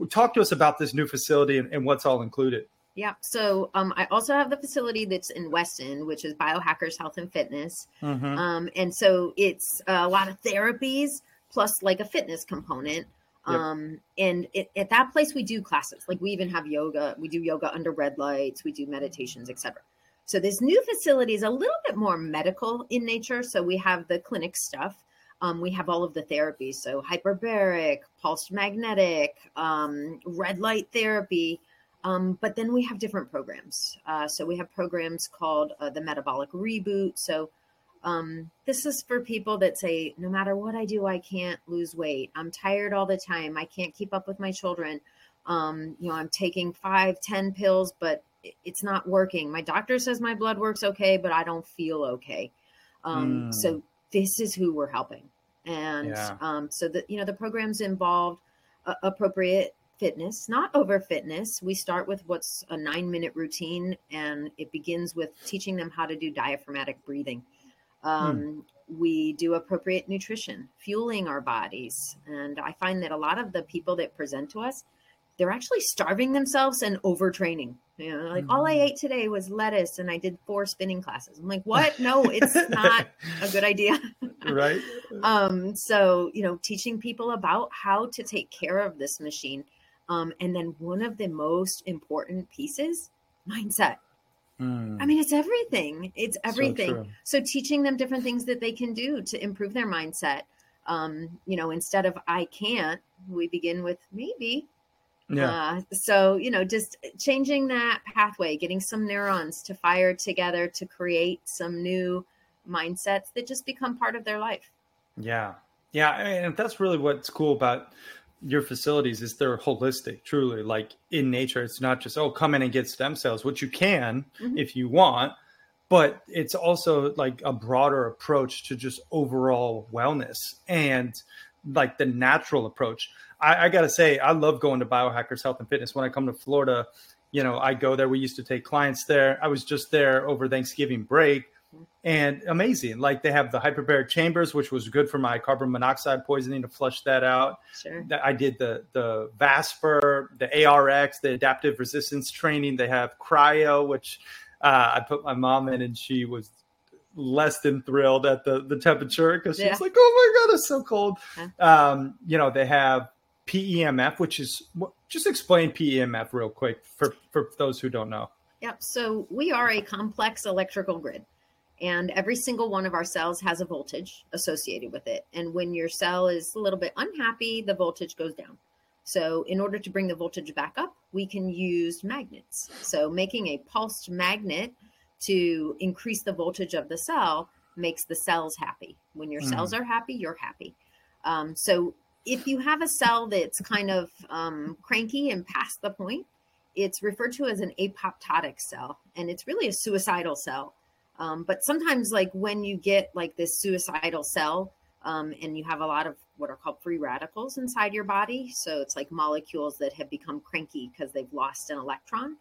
A: Talk to us about this new facility and, and what's all included.
B: Yeah. So um, I also have the facility that's in Weston, which is Biohackers Health and Fitness. Mm-hmm. Um, and so it's a lot of therapies plus like a fitness component. Yep. Um, and it, at that place, we do classes. Like we even have yoga. We do yoga under red lights. We do meditations, etc. So this new facility is a little bit more medical in nature. So we have the clinic stuff. Um, we have all of the therapies. So hyperbaric, pulsed magnetic, um, red light therapy. Um, but then we have different programs. Uh, so we have programs called uh, the Metabolic Reboot. So um, this is for people that say, no matter what I do, I can't lose weight. I'm tired all the time. I can't keep up with my children. Um, you know, I'm taking five, ten pills, but it's not working. My doctor says my blood works okay, but I don't feel okay. Um, mm. So this is who we're helping. And yeah. um, so the you know the programs involved uh, appropriate fitness, not over fitness. We start with what's a nine minute routine, and it begins with teaching them how to do diaphragmatic breathing. Um, hmm. We do appropriate nutrition, fueling our bodies. And I find that a lot of the people that present to us, they're actually starving themselves and overtraining. You know, like mm-hmm. all I hmm. ate today was lettuce and I did four spinning classes. I'm like, what? No, it's not a good idea.
A: right.
B: Um, so, you know, teaching people about how to take care of this machine um, and then one of the most important pieces, mindset. Mm. I mean, it's everything. It's everything. So, so, teaching them different things that they can do to improve their mindset. Um, you know, instead of I can't, we begin with maybe. Yeah. Uh, so, you know, just changing that pathway, getting some neurons to fire together to create some new mindsets that just become part of their life.
A: Yeah. Yeah. And that's really what's cool about your facilities is they're holistic truly like in nature it's not just oh come in and get stem cells which you can mm-hmm. if you want but it's also like a broader approach to just overall wellness and like the natural approach i, I gotta say i love going to biohackers health and fitness when i come to florida you know i go there we used to take clients there i was just there over thanksgiving break and amazing. Like they have the hyperbaric chambers, which was good for my carbon monoxide poisoning to flush that out. Sure. I did the the Vasper, the ARX, the adaptive resistance training. They have cryo, which uh, I put my mom in, and she was less than thrilled at the the temperature because she's yeah. like, "Oh my god, it's so cold." Huh. Um, you know, they have PEMF, which is just explain PEMF real quick for for those who don't know.
B: Yep. So we are a complex electrical grid. And every single one of our cells has a voltage associated with it. And when your cell is a little bit unhappy, the voltage goes down. So, in order to bring the voltage back up, we can use magnets. So, making a pulsed magnet to increase the voltage of the cell makes the cells happy. When your mm. cells are happy, you're happy. Um, so, if you have a cell that's kind of um, cranky and past the point, it's referred to as an apoptotic cell, and it's really a suicidal cell. Um, but sometimes, like when you get like this suicidal cell, um, and you have a lot of what are called free radicals inside your body, so it's like molecules that have become cranky because they've lost an electron.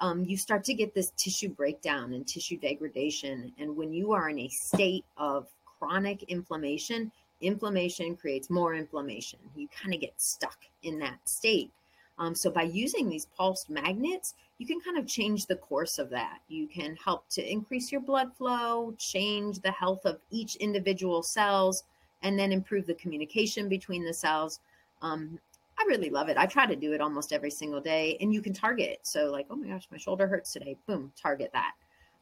B: Um, you start to get this tissue breakdown and tissue degradation. And when you are in a state of chronic inflammation, inflammation creates more inflammation. You kind of get stuck in that state. Um, so by using these pulsed magnets, you can kind of change the course of that. You can help to increase your blood flow, change the health of each individual cells, and then improve the communication between the cells. Um, I really love it. I try to do it almost every single day, and you can target. So, like, oh my gosh, my shoulder hurts today. Boom, target that.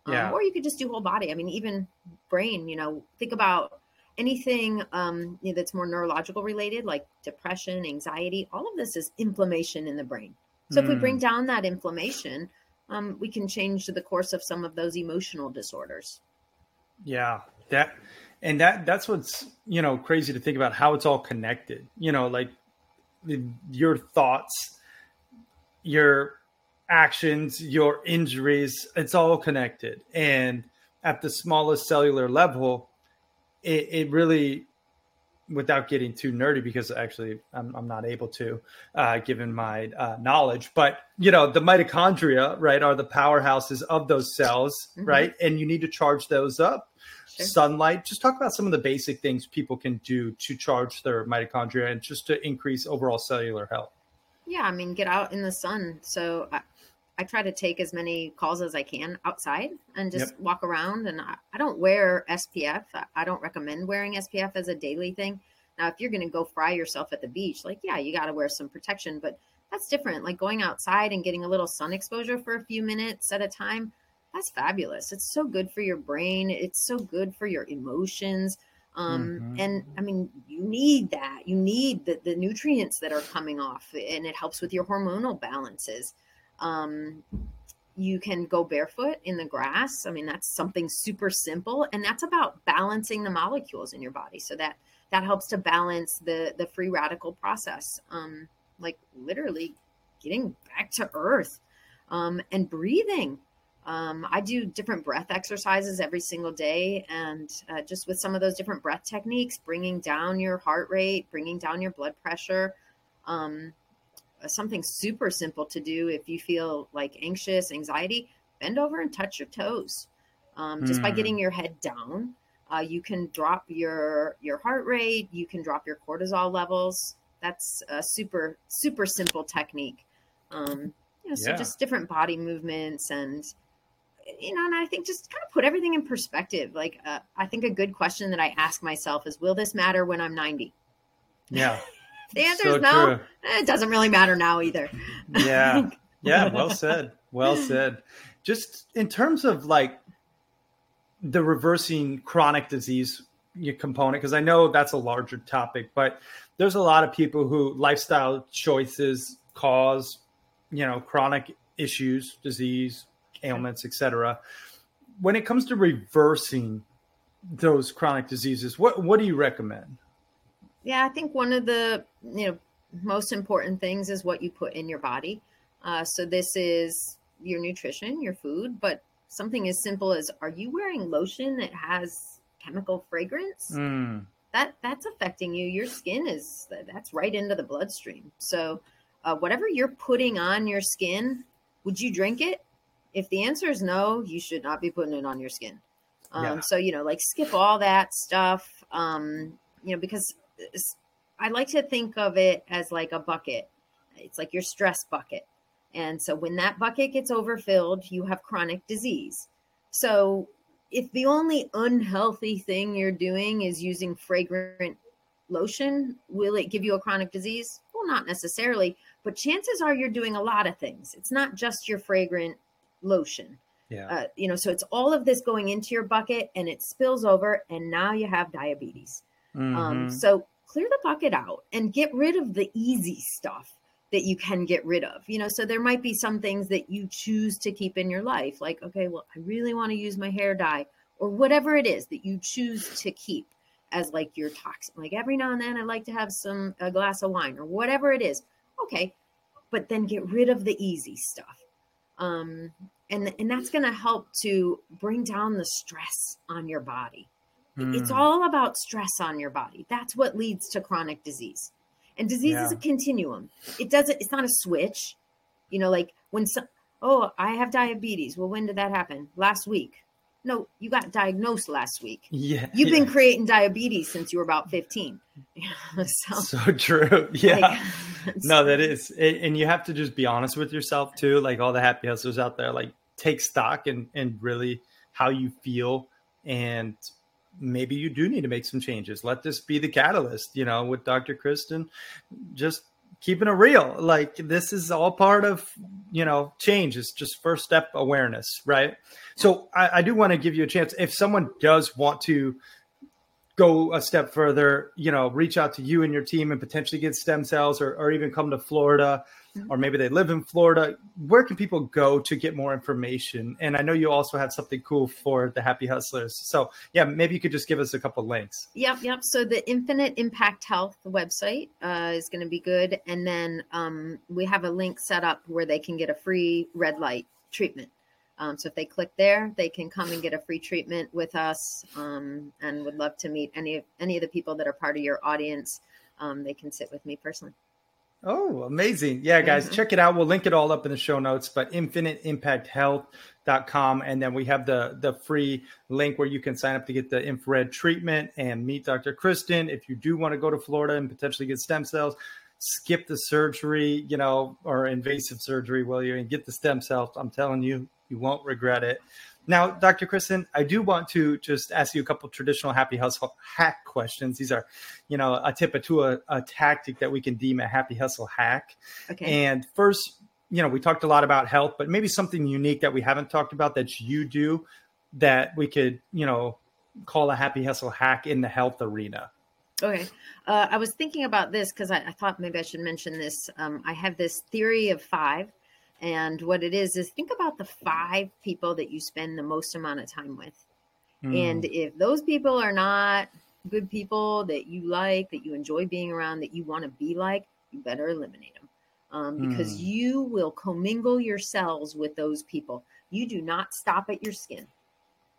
B: Um, yeah. Or you could just do whole body. I mean, even brain. You know, think about anything um, you know, that's more neurological related, like depression, anxiety, all of this is inflammation in the brain. So mm. if we bring hmm. down that inflammation, um, we can change the course of some of those emotional disorders.
A: Yeah, that and that that's what's you know crazy to think about how it's all connected. You know, like your thoughts, your actions, your injuries, it's all connected. And at the smallest cellular level, it, it really without getting too nerdy because actually I'm, I'm not able to uh, given my uh, knowledge but you know the mitochondria right are the powerhouses of those cells mm-hmm. right and you need to charge those up sure. sunlight just talk about some of the basic things people can do to charge their mitochondria and just to increase overall cellular health
B: yeah i mean get out in the sun so I try to take as many calls as I can outside and just yep. walk around. And I, I, don't wear SPF. I don't recommend wearing SPF as a daily thing. Now, if you're going to go fry yourself at the beach, like, yeah, you got to wear some protection, but that's different. Like going outside and getting a little sun exposure for a few minutes at a time, that's fabulous. It's so good for your brain, it's so good for your emotions. Um, mm-hmm. And I mean, you need that. You need the, the nutrients that are coming off, and it helps with your hormonal balances. Um, you can go barefoot in the grass. I mean, that's something super simple, and that's about balancing the molecules in your body. So that that helps to balance the the free radical process. Um, like literally getting back to earth um, and breathing. Um, I do different breath exercises every single day, and uh, just with some of those different breath techniques, bringing down your heart rate, bringing down your blood pressure. Um, something super simple to do if you feel like anxious, anxiety, bend over and touch your toes. Um, just mm. by hmm. getting your head down, uh, you can drop your your heart rate. You can drop your cortisol levels. That's a super super simple technique. Um, you know, so yeah. just different body movements and you know, and I think just kind of put everything in perspective. Like, uh, I think a good question that I ask myself is, will this matter when I'm 90?
A: Yeah.
B: The answer so is no. Eh, it doesn't really matter now either.
A: Yeah. Yeah. Well said. Well said. Just in terms of like the reversing chronic disease component, because I know that's a larger topic, but there's a lot of people who lifestyle choices cause, you know, chronic issues, disease, ailments, etc. When it comes to reversing those chronic diseases, what what do you recommend?
B: Yeah, I think one of the you know most important things is what you put in your body. Uh, so this is your nutrition, your food, but something as simple as are you wearing lotion that has chemical fragrance? Mm. That that's affecting you. Your skin is that's right into the bloodstream. So uh, whatever you're putting on your skin, would you drink it? If the answer is no, you should not be putting it on your skin. Um, yeah. So you know, like skip all that stuff. Um, you know, because I like to think of it as like a bucket. It's like your stress bucket. And so when that bucket gets overfilled, you have chronic disease. So if the only unhealthy thing you're doing is using fragrant lotion, will it give you a chronic disease? Well, not necessarily, but chances are you're doing a lot of things. It's not just your fragrant lotion. Yeah. Uh, you know, so it's all of this going into your bucket and it spills over, and now you have diabetes. Um, mm-hmm. Um, so clear the bucket out and get rid of the easy stuff that you can get rid of. You know, so there might be some things that you choose to keep in your life, like, okay, well, I really want to use my hair dye or whatever it is that you choose to keep as like your toxin. Like every now and then I like to have some a glass of wine or whatever it is. Okay. But then get rid of the easy stuff. Um and and that's going to help to bring down the stress on your body. Mm. It's hmm. all about stress on your body. That's what leads to chronic disease. And disease yeah. is a continuum. It doesn't, it's not a switch. You know, like when some, oh, I have diabetes. Well, when did that happen? Last week. No, you got diagnosed last week.
A: Yeah.
B: You've
A: yeah.
B: been creating diabetes since you were about 15.
A: so, so, true. Yeah. Like, no, that is. And you have to just be honest with yourself too. Like all the happy hustlers out there, like take stock and, and really how you feel and maybe you do need to make some changes. Let this be the catalyst, you know, with Dr. Kristin, just keeping it real. Like this is all part of, you know, change. It's just first step awareness, right? So I, I do want to give you a chance. If someone does want to go a step further, you know, reach out to you and your team and potentially get stem cells or, or even come to Florida, mm-hmm. or maybe they live in Florida, where can people go to get more information? And I know you also have something cool for the Happy Hustlers. So, yeah, maybe you could just give us a couple links.
B: Yep, yep. So, the Infinite Impact Health website uh, is going to be good. And then um, we have a link set up where they can get a free red light treatment. Um, so if they click there, they can come and get a free treatment with us, um, and would love to meet any any of the people that are part of your audience. Um, they can sit with me personally.
A: Oh, amazing. Yeah, guys, mm-hmm. check it out. We'll link it all up in the show notes, but infiniteimpacthealth.com. And then we have the, the free link where you can sign up to get the infrared treatment and meet Dr. Kristin. If you do want to go to Florida and potentially get stem cells, skip the surgery, you know, or invasive surgery, will you, and get the stem cells. I'm telling you, you won't regret it. Now, Dr. Kristin, I do want to just ask you a couple traditional happy hustle hack questions. These are, you know, a tip to a, a tactic that we can deem a happy hustle hack. Okay. And first, you know, we talked a lot about health, but maybe something unique that we haven't talked about that you do that we could, you know, call a happy hustle hack in the health arena.
B: Okay. Uh, I was thinking about this because I, I, thought maybe I should mention this. Um, I have this theory of five and what it is is think about the five people that you spend the most amount of time with. Mm. And if those people are not good people that you like, that you enjoy being around, that you want to be like, you better eliminate them. Um, because mm. you will commingle yourselves with those people. You do not stop at your skin.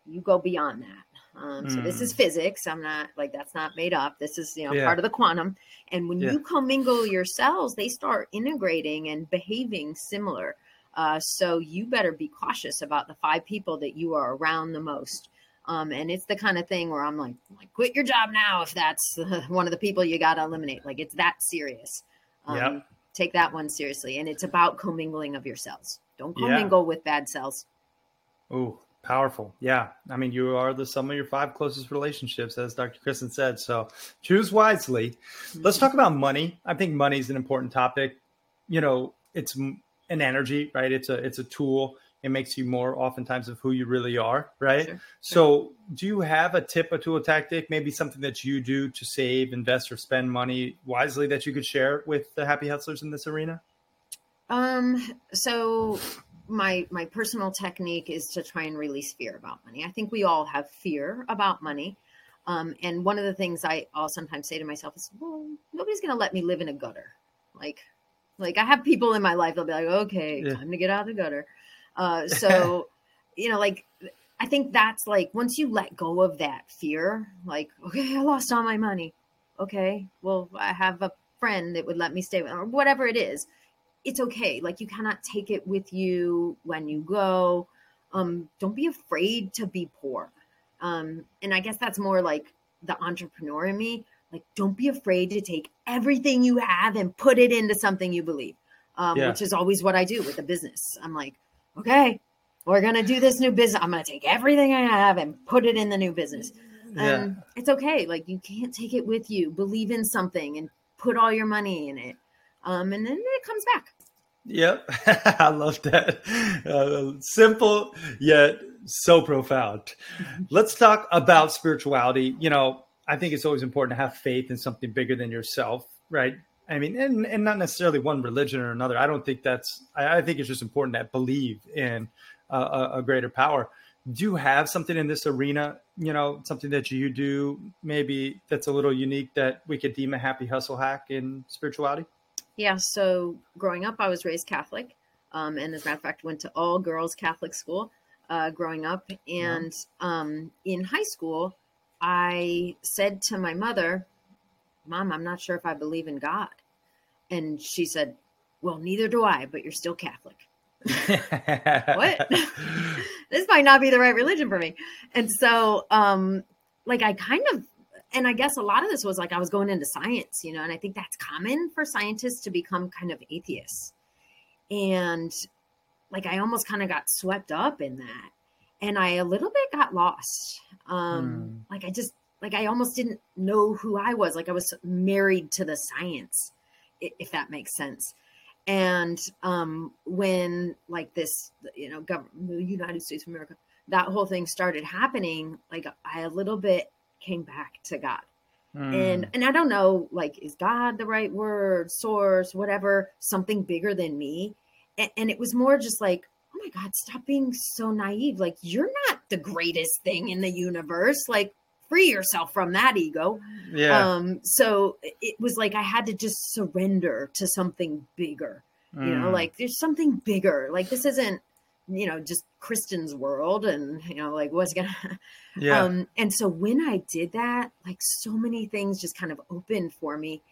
B: You go beyond that. Um, mm. So this is hmm. physics. I'm not like that's not made up. This is you know yeah. part of the quantum. And when yeah. you commingle your cells, they start integrating and behaving similar. Uh, so you better be cautious about the five people that you are around the most. Um, and it's the kind of thing where I'm like, like quit your job now if that's one of the people you got to eliminate. Like it's that serious. Um, yep. Take that one seriously. And it's about commingling of your cells. Don't commingle yeah. with bad cells.
A: Oh, Powerful. Yeah. I mean, you are the sum of your five closest relationships, as Dr. Kristin said. So choose wisely. Let's talk about money. I think money is an important topic. You know, it's an energy, right? It's a it's a tool. It makes you more oftentimes of who you really are, right? Sure. So, do you have a tip, a tool, tactic, maybe something that you do to save, invest, or spend money wisely that you could share with the happy hustlers in this arena?
B: Um. So my my personal technique is to try and release fear about money. I think we all have fear about money. Um, and one of the things I, I'll sometimes say to myself is, well, nobody's going to let me live in a gutter. Like, like I have people in my life, they'll be like, okay, yeah. time to get out of the gutter. Uh, so, you know, like, I think that's like, once you let go of that fear, like, okay, I lost all my money. Okay, well, I have a friend that would let me stay with, or whatever it is it's okay. Like you cannot take it with you when you go. Um, don't be afraid to be poor. Um, and I guess that's more like the entrepreneur in me. Like, don't be afraid to take everything you have and put it into something you believe, um, yeah. which is always what I do with the business. I'm like, okay, we're going to do this new business. I'm going to take everything I have and put it in the new business. Yeah. Um, it's okay. Like, you can't take it with you. Believe in something and put all your money in it. Um, and then it comes back.
A: Yep, I love that. Uh, simple yet so profound. Let's talk about spirituality. You know, I think it's always important to have faith in something bigger than yourself, right? I mean, and, and not necessarily one religion or another. I don't think that's, I, I think it's just important to believe in a, a greater power. Do you have something in this arena, you know, something that you do maybe that's a little unique that we could deem a happy hustle hack in spirituality?
B: Yeah. So growing up, I was raised Catholic. Um, and as a matter of fact, went to all girls Catholic school uh, growing up. And um, in high school, I said to my mother, Mom, I'm not sure if I believe in God. And she said, Well, neither do I, but you're still Catholic. what? this might not be the right religion for me. And so, um, like, I kind of and I guess a lot of this was like I was going into science, you know, and I think that's common for scientists to become kind of atheists. And like I almost kind of got swept up in that. And I a little bit got lost. Um mm. like I just like I almost didn't know who I was. Like I was married to the science, if that makes sense. And um when like this, you know, government, the United States of America, that whole thing started happening, like I a little bit came back to God. Mm. And and I don't know like is God the right word, source, whatever, something bigger than me. And, and it was more just like, oh my God, stop being so naive. Like you're not the greatest thing in the universe. Like free yourself from that ego. Yeah. Um, so it was like I had to just surrender to something bigger. Mm. You know, hmm. like there's something bigger. Like this isn't you know, just Kristin's world and, you know, like what's gonna,
A: Yeah.
B: um, and so when I did that, like so many things just kind of opened for me.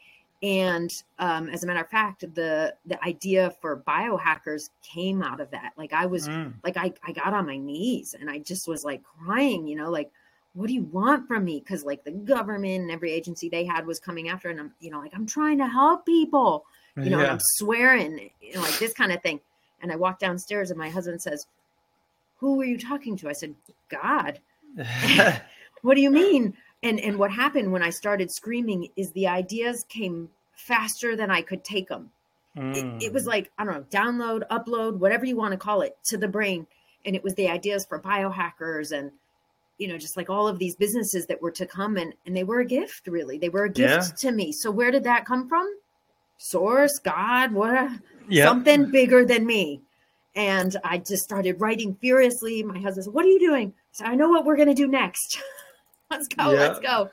B: And um, as a matter of fact, the the idea for biohackers came out of that. Like I was
A: Mm.
B: like I, I got on my knees and I just was like crying, you know, like, what do you want from me? Because like the government and every agency they had was coming after, and I'm, you know, like I'm trying to help people, you know,
A: yeah.
B: I'm swearing, you know, like this kind of thing. And I walk downstairs and my husband says, Who were you talking to? I said, God. What do you mean? And and what happened when I started screaming is the ideas came faster than I could take them. It, it was
A: Mm.
B: like I don't know, download, upload, whatever you want to call it, to the brain. And it was the ideas for biohackers and you know, just like all of these businesses that were to come and and they were a gift, really. They were a gift
A: Yeah.
B: to me. So where did that come from? Source, God, what a,
A: yeah.
B: something bigger than me. And I just started writing furiously. My husband said, What are you doing? I said, I know what we're gonna do next. let's go,
A: Yeah.
B: let's go.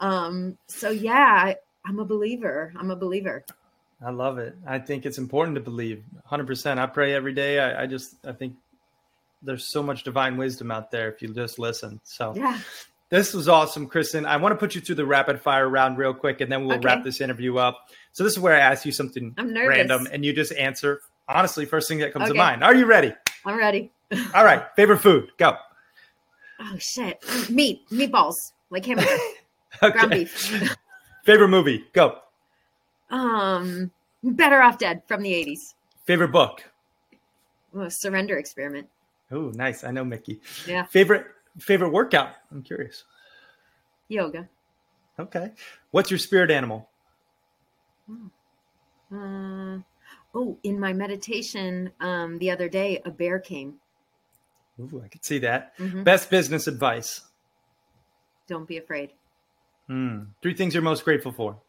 B: Um, so yeah, I, I'm a believer. I'm a believer.
A: I love it. I think it's important to believe 100%. I pray every day. I, I just, I think there's so much divine wisdom out there if you just listen. So
B: Yeah.
A: This was awesome, Kristin. I want to put you through the rapid fire round real quick and then we'll
B: Okay.
A: wrap this interview up. So this is where I ask you something random and you just answer honestly, first thing that comes to mind. Are you ready?
B: I'm ready.
A: All right. Favorite food? Go.
B: Oh shit. Meat, meatballs, like hamburger, ground beef.
A: Favorite movie? Go.
B: Um, Better Off Dead from the 80s.
A: Favorite book?
B: Oh, surrender experiment.
A: Oh, nice. I know Mickey.
B: Yeah.
A: Favorite favorite workout? I'm curious.
B: Yoga.
A: Okay. What's your spirit animal?
B: Uh, oh, in my meditation um, the other day, a bear came.
A: Ooh, I could see that.
B: Mhm.
A: Best business advice.
B: Don't be afraid.
A: Hmm. Three things you're most grateful for.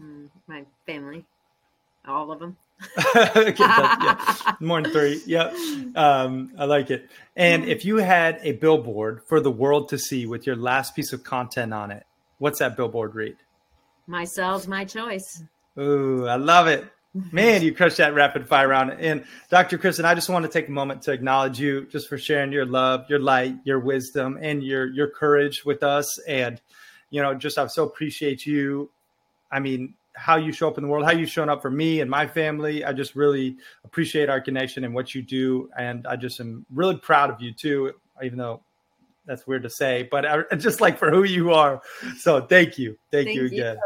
B: Mm, my family, all of them.
A: okay, yeah. More than three. Yep. Um, I like it. And if you had a billboard for the world to see with your last piece of content on it, what's that billboard read?
B: My cells, my choice.
A: Ooh, I love it. Man, you crushed that rapid fire round. And Dr. Kristin, I just want to take a moment to acknowledge you just for sharing your love, your light, your wisdom, and your your courage with us. And, you know, just I so appreciate you. I mean, how you show up in the world, how you've shown up for me and my family. I just really appreciate our connection and what you do. And I just am really proud of you too, even though that's weird to say, but I, just like for who you are. So thank you. Thank, you again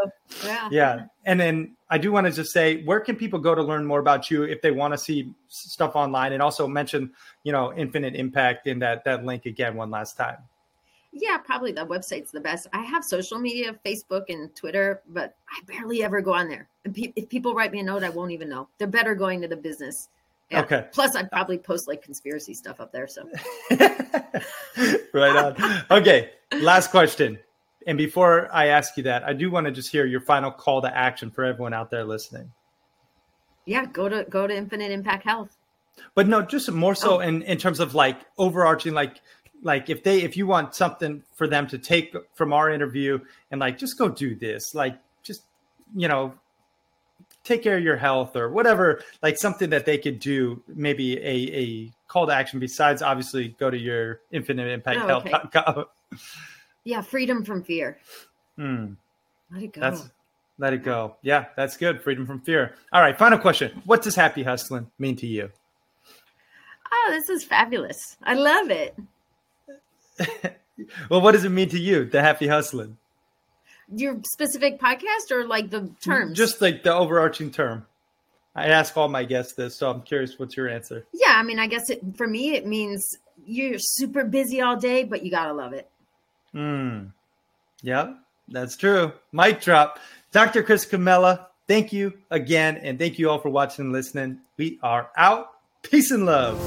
B: Yeah.
A: yeah and then i do want to just say where can people go to learn more about you if they want to see stuff online and also mention you know infinite impact in that that link again one last time
B: Yeah, probably the website's the best. I have social media, Facebook and Twitter, but I barely ever go on there. And pe- if people write me a note, I won't even know. They're better going to the business. Yeah.
A: Okay.
B: Plus, I'd probably post like conspiracy stuff up there. So
A: right on okay last question and before i ask you that i do want to just hear your final call to action for everyone out there listening
B: yeah, go to go to Infinite Impact Health.
A: but no just more so
B: Oh.
A: in in terms of like overarching like like if they if you want something for them to take from our interview and like just go do this like just you know take care of your health or whatever like something that they could do maybe a a call to action besides obviously go to your infinite impact
B: Oh, okay.
A: health
B: Yeah, freedom from fear.
A: Hmm,
B: Let it go.
A: that's let it go yeah that's good freedom from fear all right final question what does happy hustling mean to you
B: oh, this is fabulous. I love it.
A: well what does it mean to you the happy hustling
B: Your specific podcast or like the terms?
A: Just like the overarching term. I ask all my guests this, so I'm curious what's your answer.
B: yeah. I mean, I guess it for me it means you're super busy all day, but you gotta love it.
A: Hmm. Yep, that's true. Mic drop. Dr. Chris Comella, thank you again, and thank you all for watching and listening. We are out. Peace and love.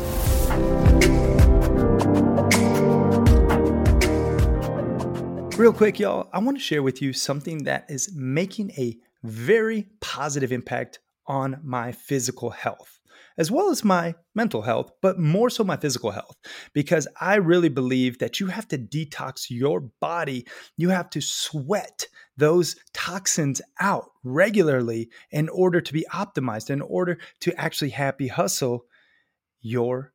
A: Real quick, y'all, I want to share with you something that is making a very positive impact on my physical health, as well as my mental health, but more so my physical health, because I really believe that you have to detox your body. You have to sweat those toxins out regularly in order to be optimized, in order to actually happy hustle your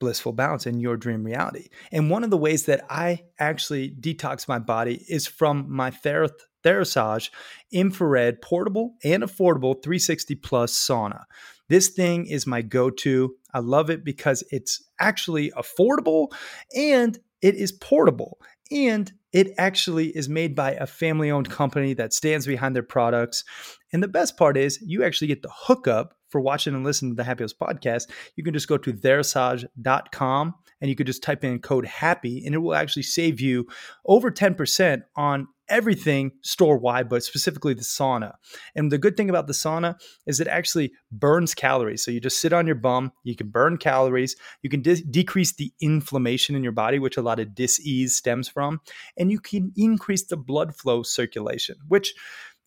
A: blissful balance in your dream reality. And one of the ways that I actually detox my body is from my Ther- Therasage infrared portable and affordable 360 plus sauna. This thing is my go to. I love it because it's actually affordable and it is portable. And it actually is made by a family owned company that stands behind their products. And the best part is, you actually get the hookup for watching and listening to the Happy Hustle podcast. You can just go to therasage.com and you could just type in code HAPPY and it will actually save you over 10% on everything store wide, but specifically the sauna. And the good thing about the sauna is it actually burns calories. So you just sit on your bum, you can burn calories, you can de- decrease the inflammation in your body, which a lot of dis-ease stems from, and you can increase the blood flow circulation, which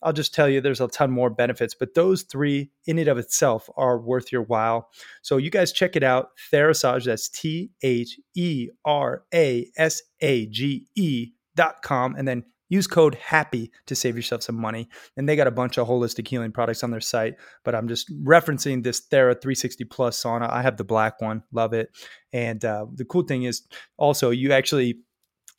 A: I'll just tell you there's a ton more benefits, but those three in and of itself are worth your while. So you guys check it out. Therasage, that's T H E R A S A G E dot com. And then Use code HAPPY to save yourself some money. And they got a bunch of holistic healing products on their site, but I'm just referencing this Thera 360 Plus sauna. I have the black one, love it. And uh, the cool thing is also you actually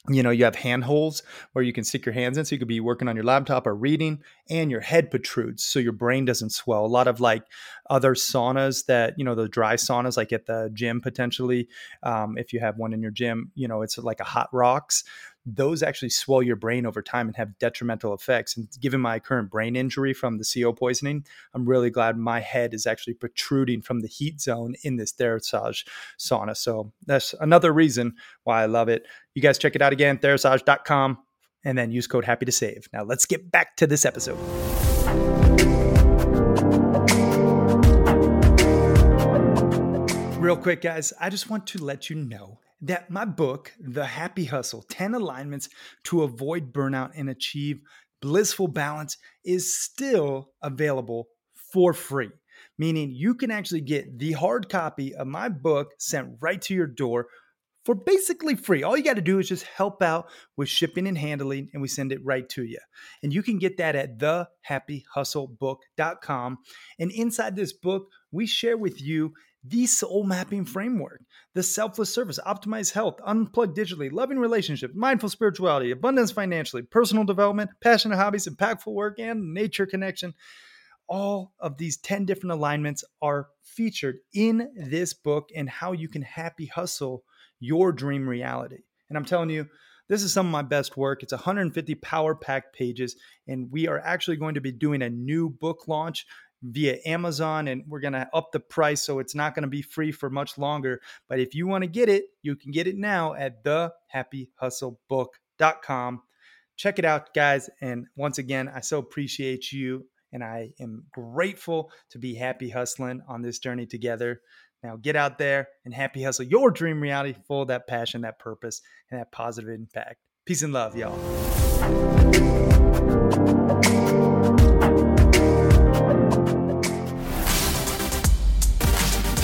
A: you know, you have hand holes where you can stick your hands in. So you could be working on your laptop or reading, and your head protrudes so your brain doesn't swell. A lot of like other saunas that, you know, the dry saunas, like at the gym potentially, um, if you have one in your gym, you know, it's like a hot rocks those actually swell your brain over time and have detrimental effects. And given my current brain injury from the CO poisoning, I'm really glad my head is actually protruding from the heat zone in this Therasage sauna. So that's another reason why I love it. You guys check it out again, therasage.com, and then use code HAPPY to save. Now let's get back to this episode. Real quick, guys, I just want to let you know that my book, The Happy Hustle 10 Alignments to Avoid Burnout and Achieve Blissful Balance, is still available for free. Meaning you can actually get the hard copy of my book sent right to your door for basically free. All you got to do is just help out with shipping and handling, and we send it right to you. And you can get that at thehappyhustlebook.com. And inside this book, we share with you the soul mapping framework, the selfless service, optimized health, unplugged digitally, loving relationship, mindful spirituality, abundance financially, personal development, passionate hobbies, impactful work, and nature connection. All of these 10 different alignments are featured in this book and how you can happy hustle your dream reality. And I'm telling you, this is some of my best work. It's 150 power packed pages, and we are actually going to be doing a new book launch via Amazon and we're going to up the price so it's not going to be free for much longer. But if you want to get it, you can get it now at thehappyhustlebook.com. Check it out, guys. And once again, I so appreciate you and I am grateful to be happy hustling on this journey together. Now get out there and happy hustle your dream reality full of that passion, that purpose, and that positive impact. Peace and love, y'all.